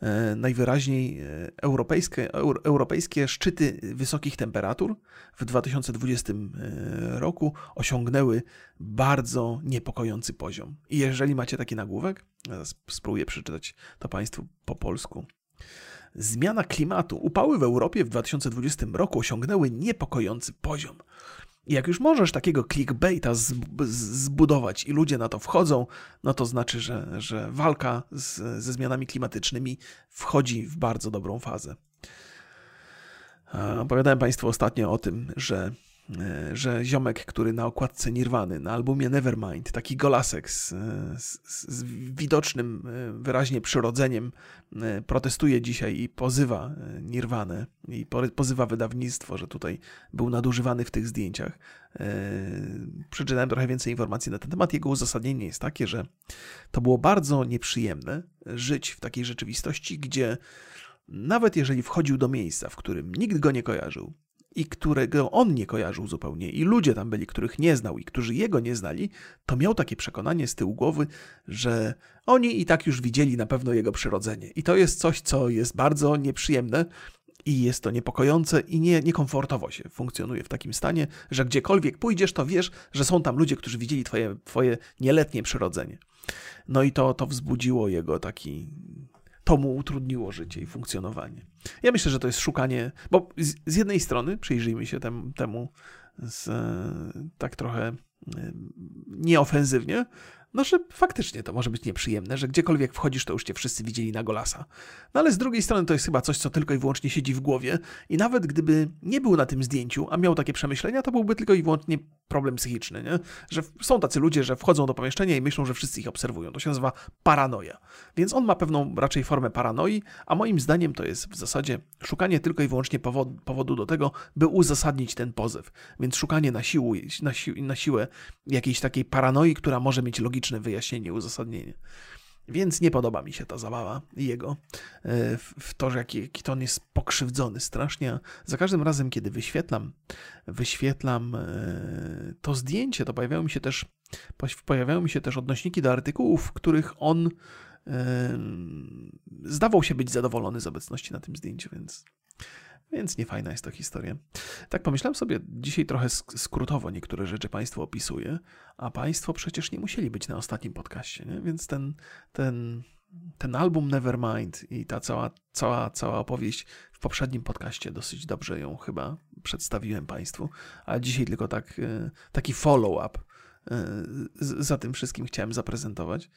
Speaker 1: E, najwyraźniej e, europejskie, europejskie szczyty wysokich temperatur w 2020 roku osiągnęły bardzo niepokojący poziom. I jeżeli macie taki nagłówek, spróbuję przeczytać to Państwu po polsku. Zmiana klimatu. Upały w Europie w 2020 roku osiągnęły niepokojący poziom. I jak już możesz takiego clickbaita zbudować i ludzie na to wchodzą, no to znaczy, że, że walka z, ze zmianami klimatycznymi wchodzi w bardzo dobrą fazę. Opowiadałem Państwu ostatnio o tym, że że ziomek, który na okładce Nirwany, na albumie Nevermind, taki golasek z, z, z, widocznym e, wyraźnie przyrodzeniem, e, protestuje dzisiaj i pozywa Nirwanę i pozywa wydawnictwo, że tutaj był nadużywany w tych zdjęciach. Przeczytałem trochę więcej informacji na ten temat. Jego uzasadnienie jest takie, że to było bardzo nieprzyjemne żyć w takiej rzeczywistości, gdzie nawet jeżeli wchodził do miejsca, w którym nikt go nie kojarzył, i którego on nie kojarzył zupełnie, i ludzie tam byli, których nie znał i którzy jego nie znali, to miał takie przekonanie z tyłu głowy, że oni i tak już widzieli na pewno jego przyrodzenie. I to jest coś, co jest bardzo nieprzyjemne i jest to niepokojące i nie, niekomfortowo się funkcjonuje w takim stanie, że gdziekolwiek pójdziesz, to wiesz, że są tam ludzie, którzy widzieli twoje, twoje nieletnie przyrodzenie. No i to, to wzbudziło jego taki to mu utrudniło życie i funkcjonowanie. Ja myślę, że to jest szukanie, bo z, z jednej strony przyjrzyjmy się temu, temu z, tak trochę nieofensywnie, no, że faktycznie to może być nieprzyjemne, że gdziekolwiek wchodzisz, to już cię wszyscy widzieli na golasa. No ale z drugiej strony to jest chyba coś, co tylko i wyłącznie siedzi w głowie i nawet gdyby nie był na tym zdjęciu, a miał takie przemyślenia, to byłby tylko i wyłącznie problem psychiczny, nie? Że są tacy ludzie, że wchodzą do pomieszczenia i myślą, że wszyscy ich obserwują. To się nazywa paranoia. Więc on ma pewną raczej formę paranoi, a moim zdaniem to jest w zasadzie szukanie tylko i wyłącznie powodu, powodu do tego, by uzasadnić ten pozew. Więc szukanie na, siłę, na, si na siłę jakiejś takiej paranoi, która może mieć logiczne wyjaśnienie, uzasadnienie. Więc nie podoba mi się ta zabawa jego e, w to, że jaki, jaki to on jest pokrzywdzony strasznie. Za każdym razem, kiedy wyświetlam, wyświetlam e, to zdjęcie, to pojawiają mi się też, pojawiają mi się też odnośniki do artykułów, w których on e, zdawał się być zadowolony z obecności na tym zdjęciu, więc więc niefajna jest to historia. Tak pomyślałem sobie dzisiaj trochę skrótowo niektóre rzeczy Państwu opisuję, a Państwo przecież nie musieli być na ostatnim podcaście, nie? więc ten, ten, ten album Nevermind i ta cała, cała, cała opowieść w poprzednim podcaście dosyć dobrze ją chyba przedstawiłem Państwu, a dzisiaj tylko tak, e, taki follow-up e, za tym wszystkim chciałem zaprezentować.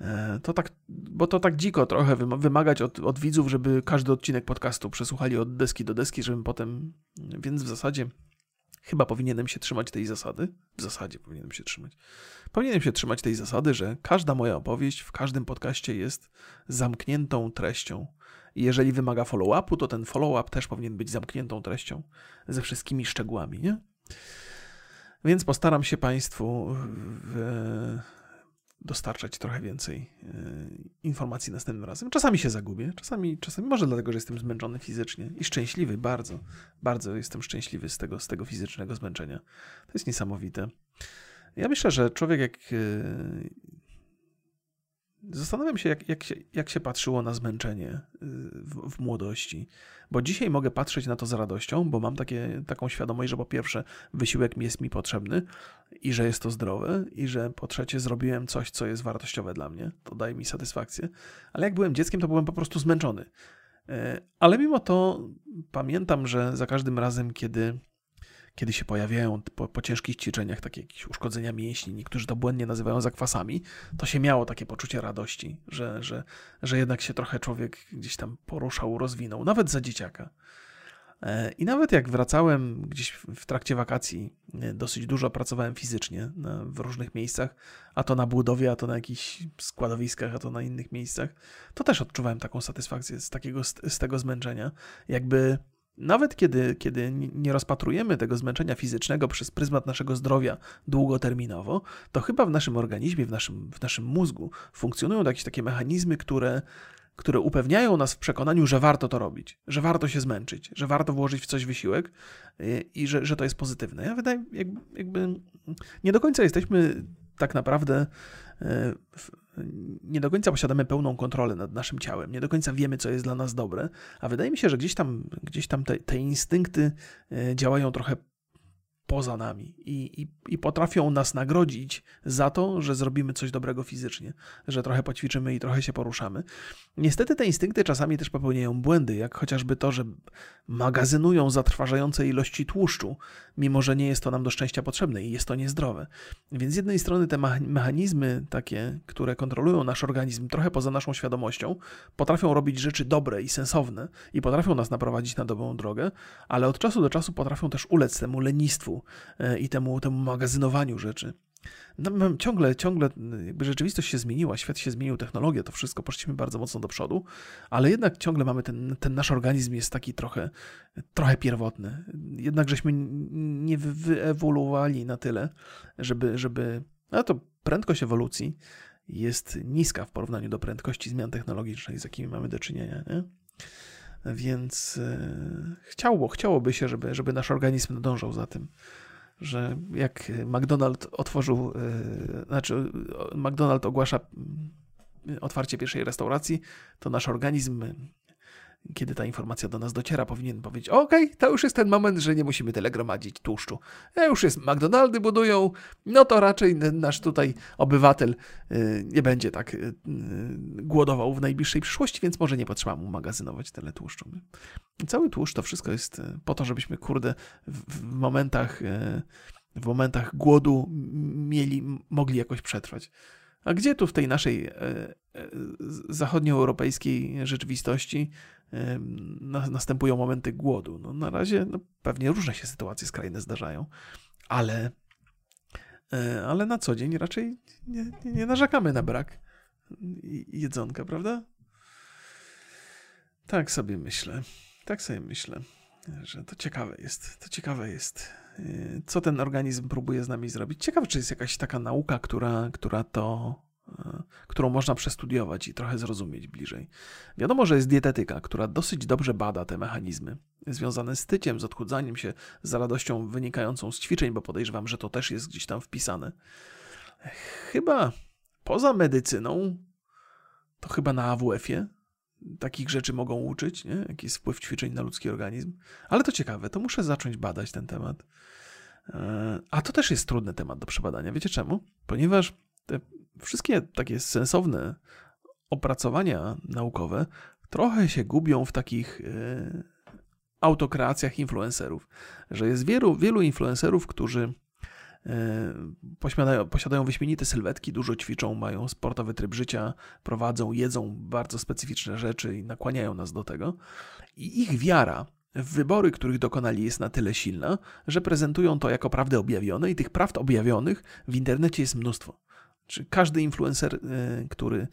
Speaker 1: E, to tak, bo to tak dziko trochę wymagać od, od widzów, żeby każdy odcinek podcastu przesłuchali od deski do deski, żebym potem, więc w zasadzie chyba powinienem się trzymać tej zasady. W zasadzie powinienem się trzymać. Powinienem się trzymać tej zasady, że każda moja opowieść w każdym podcaście jest zamkniętą treścią. I jeżeli wymaga follow-upu, to ten follow-up też powinien być zamkniętą treścią ze wszystkimi szczegółami, nie? Więc postaram się Państwu w, dostarczać trochę więcej e, informacji następnym razem. Czasami się zagubię, czasami, czasami może dlatego, że jestem zmęczony fizycznie i szczęśliwy, bardzo, bardzo jestem szczęśliwy z tego, z tego fizycznego zmęczenia. To jest niesamowite. Ja myślę, że człowiek jak e, Zastanawiam się jak, jak się, jak się patrzyło na zmęczenie y, w, w, młodości, bo dzisiaj mogę patrzeć na to z radością, bo mam takie, taką świadomość, że po pierwsze wysiłek jest mi potrzebny i że jest to zdrowe i że po trzecie zrobiłem coś, co jest wartościowe dla mnie, to daje mi satysfakcję, ale jak byłem dzieckiem, to byłem po prostu zmęczony. E, ale mimo to pamiętam, że za każdym razem, kiedy kiedy się pojawiają po, po, ciężkich ćwiczeniach takie jakieś uszkodzenia mięśni, niektórzy to błędnie nazywają zakwasami, to się miało takie poczucie radości, że, że, że jednak się trochę człowiek gdzieś tam poruszał, rozwinął, nawet za dzieciaka. E, I nawet jak wracałem gdzieś w trakcie wakacji, e, dosyć dużo pracowałem fizycznie w różnych miejscach, a to na budowie, a to na jakichś składowiskach, a to na innych miejscach, to też odczuwałem taką satysfakcję z, takiego, z tego zmęczenia. Jakby nawet kiedy, kiedy nie rozpatrujemy tego zmęczenia fizycznego przez pryzmat naszego zdrowia długoterminowo, to chyba w naszym organizmie, w naszym, w naszym mózgu funkcjonują jakieś takie mechanizmy, które, które upewniają nas w przekonaniu, że warto to robić, że warto się zmęczyć, że warto włożyć w coś wysiłek i, i że, że to jest pozytywne. Ja wydaje, jakby, jakby nie do końca jesteśmy tak naprawdę e, nie do końca posiadamy pełną kontrolę nad naszym ciałem, nie do końca wiemy, co jest dla nas dobre, a wydaje mi się, że gdzieś tam, gdzieś tam te, te instynkty e, działają trochę poza nami i, i, i, potrafią nas nagrodzić za to, że zrobimy coś dobrego fizycznie, że trochę poćwiczymy i trochę się poruszamy. Niestety te instynkty czasami też popełniają błędy, jak chociażby to, że magazynują zatrważające ilości tłuszczu, mimo że nie jest to nam do szczęścia potrzebne i jest to niezdrowe. Więc z jednej strony te mechanizmy takie, które kontrolują nasz organizm trochę poza naszą świadomością, potrafią robić rzeczy dobre i sensowne i potrafią nas naprowadzić na dobrą drogę, ale od czasu do czasu potrafią też ulec temu lenistwu e, i temu, temu magazynowaniu rzeczy. No, ciągle, ciągle jakby rzeczywistość się zmieniła, świat się zmienił, technologia, to wszystko, poszliśmy bardzo mocno do przodu, ale jednak ciągle mamy ten, ten nasz organizm jest taki trochę, trochę pierwotny. Jednak żeśmy nie wyewoluowali na tyle, żeby, żeby, no to prędkość ewolucji jest niska w porównaniu do prędkości zmian technologicznych, z jakimi mamy do czynienia, nie? Więc e, chciało, chciałoby się, żeby, żeby nasz organizm nadążał za tym że jak McDonald otworzył, e, znaczy McDonald ogłasza mm, otwarcie pierwszej restauracji, to nasz organizm, kiedy ta informacja do nas dociera, powinien powiedzieć: OK, to już jest ten moment, że nie musimy tyle gromadzić tłuszczu. E, już jest McDonaldy budują, no to raczej nasz tutaj obywatel e, nie będzie tak głodował w najbliższej przyszłości, więc może nie potrzeba mu magazynować tyle tłuszczu. Cały tłuszcz to wszystko jest e, po to, żebyśmy, kurde, w, momentach, e, w momentach głodu mieli, mogli jakoś przetrwać. A gdzie tu w tej naszej e, zachodnioeuropejskiej rzeczywistości następują momenty głodu? No, na razie no, pewnie różne się sytuacje skrajne zdarzają, ale, ale na co dzień raczej nie, nie narzekamy na brak jedzonka, prawda? Tak sobie myślę. Tak sobie myślę, że to ciekawe jest. To ciekawe jest, y, co ten organizm próbuje z nami zrobić. Ciekawe, czy jest jakaś taka nauka, która, która to którą można przestudiować i trochę zrozumieć bliżej. Wiadomo, że jest dietetyka, która dosyć dobrze bada te mechanizmy związane z tyciem, z odchudzaniem się, z radością wynikającą z ćwiczeń, bo podejrzewam, że to też jest gdzieś tam wpisane. Chyba poza medycyną, to chyba na AWF-ie takich rzeczy mogą uczyć, nie? jaki jest wpływ ćwiczeń na ludzki organizm. Ale to ciekawe, to muszę zacząć badać ten temat. E, a to też jest trudny temat do przebadania. Wiecie czemu? Ponieważ te wszystkie takie sensowne opracowania naukowe trochę się gubią w takich e, autokreacjach influencerów. Że jest wielu, wielu influencerów, którzy E, posiadają, posiadają wyśmienite sylwetki, dużo ćwiczą, mają sportowy tryb życia, prowadzą, jedzą bardzo specyficzne rzeczy i nakłaniają nas do tego. I ich wiara w wybory, których dokonali, jest na tyle silna, że prezentują to jako prawdy objawione i tych prawd objawionych w internecie jest mnóstwo. Czy każdy influencer, e, który,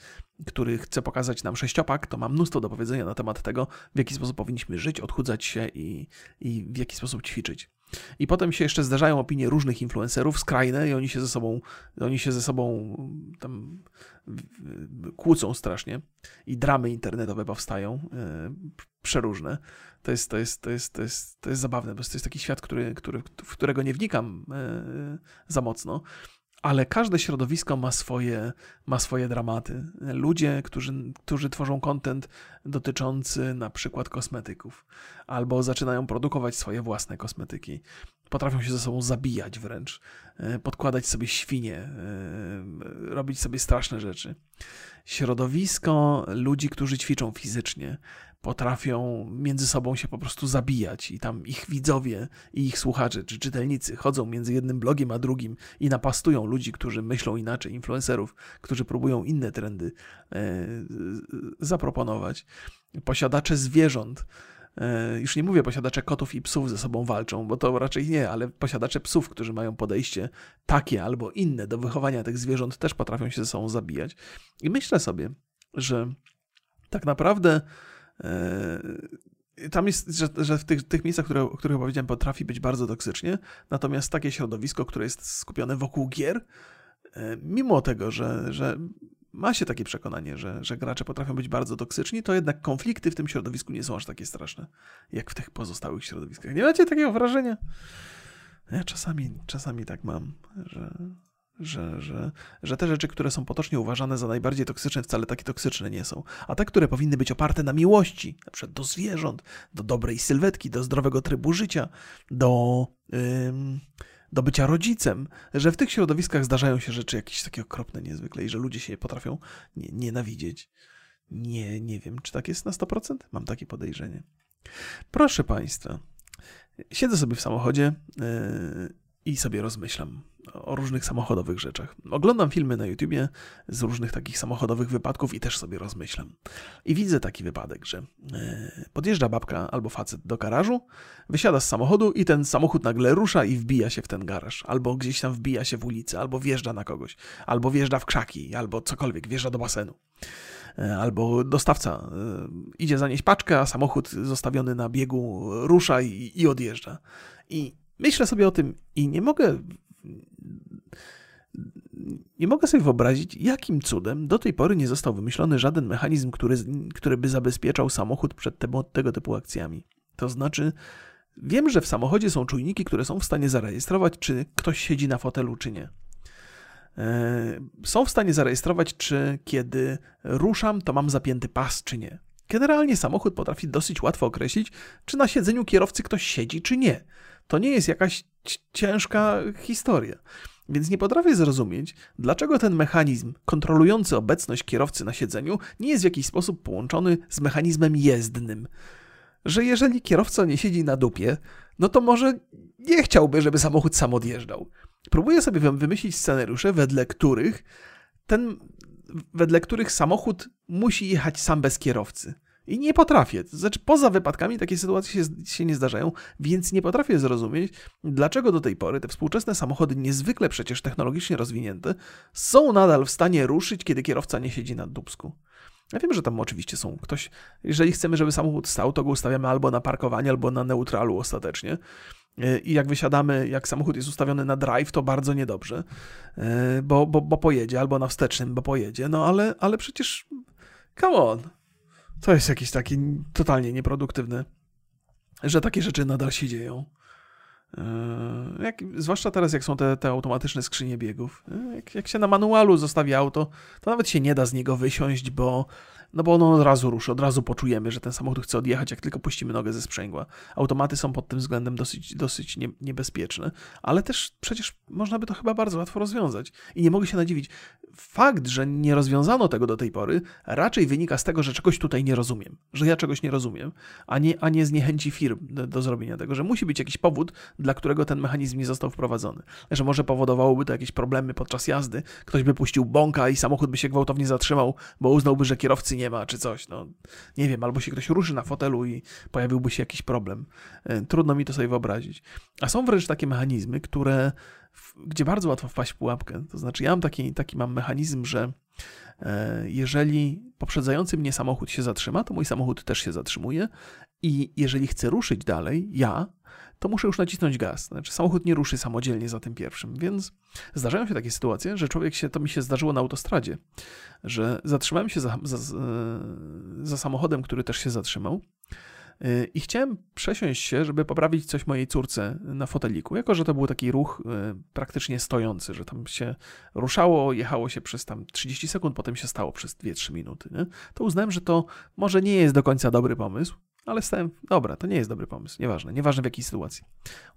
Speaker 1: który chce pokazać nam sześciopak, to ma mnóstwo do powiedzenia na temat tego, w jaki sposób powinniśmy żyć, odchudzać się i, i w jaki sposób ćwiczyć. I potem się jeszcze zdarzają opinie różnych influencerów, skrajne, i oni się ze sobą, oni się ze sobą tam kłócą strasznie. I dramy internetowe powstają, e, przeróżne. To jest, to jest, to jest, to jest, to jest zabawne, bo to jest taki świat, który, który, w którego nie wnikam e, za mocno ale każde środowisko ma swoje, ma swoje dramaty. Ludzie, którzy, którzy tworzą kontent dotyczący na przykład kosmetyków, albo zaczynają produkować swoje własne kosmetyki, potrafią się ze sobą zabijać wręcz, e, podkładać sobie świnie, e, robić sobie straszne rzeczy. Środowisko ludzi, którzy ćwiczą fizycznie, potrafią między sobą się po prostu zabijać i tam ich widzowie i ich słuchacze czy czytelnicy chodzą między jednym blogiem a drugim i napastują ludzi, którzy myślą inaczej, influencerów, którzy próbują inne trendy e, zaproponować. Posiadacze zwierząt, e, już nie mówię posiadacze kotów i psów ze sobą walczą, bo to raczej nie, ale posiadacze psów, którzy mają podejście takie albo inne do wychowania tych zwierząt, też potrafią się ze sobą zabijać. I myślę sobie, że tak naprawdę Yy, tam jest, że, że w tych, tych miejscach, które, o których powiedziałem, potrafi być bardzo toksycznie, natomiast takie środowisko, które jest skupione wokół gier, yy, mimo tego, że, że ma się takie przekonanie, że, że gracze potrafią być bardzo toksyczni, to jednak konflikty w tym środowisku nie są aż takie straszne, jak w tych pozostałych środowiskach. Nie macie takiego wrażenia? Ja czasami, czasami tak mam, że, że, że, że te rzeczy, które są potocznie uważane za najbardziej toksyczne, wcale takie toksyczne nie są. A te, które powinny być oparte na miłości, na przykład do zwierząt, do dobrej sylwetki, do zdrowego trybu życia, do, ym, do bycia rodzicem, że w tych środowiskach zdarzają się rzeczy jakieś takie okropne niezwykle i że ludzie się potrafią nie, nienawidzieć. Nie, nie wiem, czy tak jest na 100%? Mam takie podejrzenie. Proszę Państwa, siedzę sobie w samochodzie yy, i sobie rozmyślam o różnych samochodowych rzeczach. Oglądam filmy na YouTubie z różnych takich samochodowych wypadków i też sobie rozmyślam. I widzę taki wypadek, że yy, podjeżdża babka albo facet do garażu, wysiada z samochodu i ten samochód nagle rusza i wbija się w ten garaż. Albo gdzieś tam wbija się w ulicę, albo wjeżdża na kogoś, albo wjeżdża w krzaki, albo cokolwiek, wjeżdża do basenu. E, albo dostawca e, idzie zanieść paczkę, a samochód zostawiony na biegu rusza i, i odjeżdża. I myślę sobie o tym i nie mogę nie mogę sobie wyobrazić, jakim cudem do tej pory nie został wymyślony żaden mechanizm, który, który by zabezpieczał samochód przed tego, tego typu akcjami. To znaczy, wiem, że w samochodzie są czujniki, które są w stanie zarejestrować, czy ktoś siedzi na fotelu, czy nie. E, są w stanie zarejestrować, czy kiedy ruszam, to mam zapięty pas, czy nie. Generalnie samochód potrafi dosyć łatwo określić, czy na siedzeniu kierowcy ktoś siedzi, czy nie. To nie jest jakaś ciężka historia. Więc nie potrafię zrozumieć, dlaczego ten mechanizm kontrolujący obecność kierowcy na siedzeniu nie jest w jakiś sposób połączony z mechanizmem jezdnym. Że jeżeli kierowca nie siedzi na dupie, no to może nie chciałby, żeby samochód sam odjeżdżał. Próbuję sobie wymyślić scenariusze, wedle których ten, wedle których samochód musi jechać sam bez kierowcy. I nie potrafię. Znaczy, poza wypadkami takie sytuacje się, się, nie zdarzają, więc nie potrafię zrozumieć, dlaczego do tej pory te współczesne samochody, niezwykle przecież technologicznie rozwinięte, są nadal w stanie ruszyć, kiedy kierowca nie siedzi na dubsku. Ja wiem, że tam oczywiście są ktoś. Jeżeli chcemy, żeby samochód stał, to go ustawiamy albo na parkowanie, albo na neutralu ostatecznie. I jak wysiadamy, jak samochód jest ustawiony na drive, to bardzo niedobrze, e, bo, bo, bo pojedzie, albo na wstecznym, bo pojedzie. No ale, ale przecież, come on, to jest jakiś taki totalnie nieproduktywny, że takie rzeczy nadal się dzieją. E, jak, zwłaszcza teraz, jak są te, te automatyczne skrzynie biegów. E, jak, jak się na manualu zostawi auto, to nawet się nie da z niego wysiąść, bo no bo on od razu ruszy, od razu poczujemy, że ten samochód chce odjechać, jak tylko puścimy nogę ze sprzęgła. Automaty są pod tym względem dosyć, dosyć nie, niebezpieczne, ale też przecież można by to chyba bardzo łatwo rozwiązać. I nie mogę się nadziwić. Fakt, że nie rozwiązano tego do tej pory, raczej wynika z tego, że czegoś tutaj nie rozumiem, że ja czegoś nie rozumiem, a nie, a nie z niechęci firm do, do zrobienia tego, że musi być jakiś powód, dla którego ten mechanizm nie został wprowadzony. Że może powodowałoby to jakieś problemy podczas jazdy, ktoś by puścił bąka i samochód by się gwałtownie zatrzymał, bo uznałby, że kierowcy nie ma, czy coś. No, nie wiem, albo się ktoś ruszy na fotelu i pojawiłby się jakiś problem. E, trudno mi to sobie wyobrazić. A są wręcz takie mechanizmy, które, gdzie bardzo łatwo wpaść w pułapkę. To znaczy, ja mam taki, taki mam mechanizm, że e, jeżeli poprzedzający mnie samochód się zatrzyma, to mój samochód też się zatrzymuje i jeżeli chcę ruszyć dalej, ja, to muszę już nacisnąć gaz. Znaczy, samochód nie ruszy samodzielnie za tym pierwszym, więc zdarzają się takie sytuacje, że człowiek się, to mi się zdarzyło na autostradzie, że zatrzymałem się za, za, za samochodem, który też się zatrzymał. Y, I chciałem przesiąść się, żeby poprawić coś mojej córce na foteliku, jako że to był taki ruch y, praktycznie stojący, że tam się ruszało, jechało się przez tam 30 sekund, potem się stało przez 2-3 minuty. Nie? To uznałem, że to może nie jest do końca dobry pomysł, ale stałem, dobra, to nie jest dobry pomysł, nieważne, nieważne w jakiej sytuacji.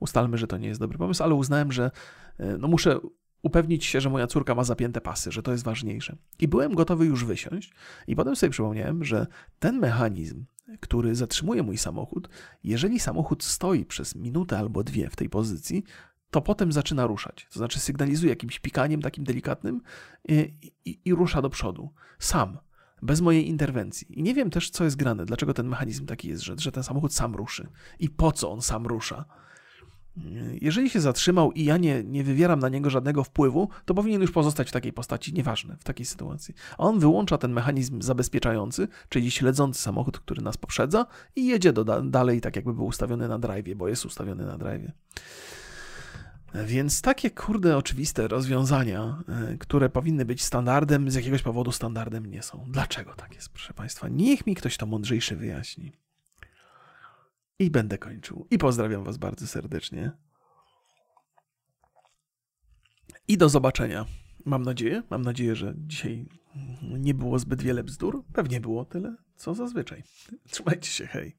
Speaker 1: Ustalmy, że to nie jest dobry pomysł, ale uznałem, że e, no muszę upewnić się, że moja córka ma zapięte pasy, że to jest ważniejsze. I byłem gotowy już wysiąść i potem sobie przypomniałem, że ten mechanizm, który zatrzymuje mój samochód, jeżeli samochód stoi przez minutę albo dwie w tej pozycji, to potem zaczyna ruszać. To znaczy sygnalizuje jakimś pikaniem takim delikatnym i, i, i rusza do przodu. Sam bez mojej interwencji. I nie wiem też, co jest grane, dlaczego ten mechanizm taki jest, że, że ten samochód sam ruszy i po co on sam rusza. Jeżeli się zatrzymał i ja nie, nie wywieram na niego żadnego wpływu, to powinien już pozostać w takiej postaci, nieważne, w takiej sytuacji. A on wyłącza ten mechanizm zabezpieczający, czyli śledzący samochód, który nas poprzedza i jedzie do, dalej tak, jakby był ustawiony na drive, bo jest ustawiony na drive. Więc takie kurde oczywiste rozwiązania, e, które powinny być standardem, z jakiegoś powodu standardem nie są. Dlaczego tak jest, proszę Państwa? Niech mi ktoś to mądrzejszy wyjaśni. I będę kończył. I pozdrawiam Was bardzo serdecznie. i do zobaczenia. Mam nadzieję, mam nadzieję, że dzisiaj nie było zbyt wiele bzdur. Pewnie było tyle, co zazwyczaj. Trzymajcie się, hej.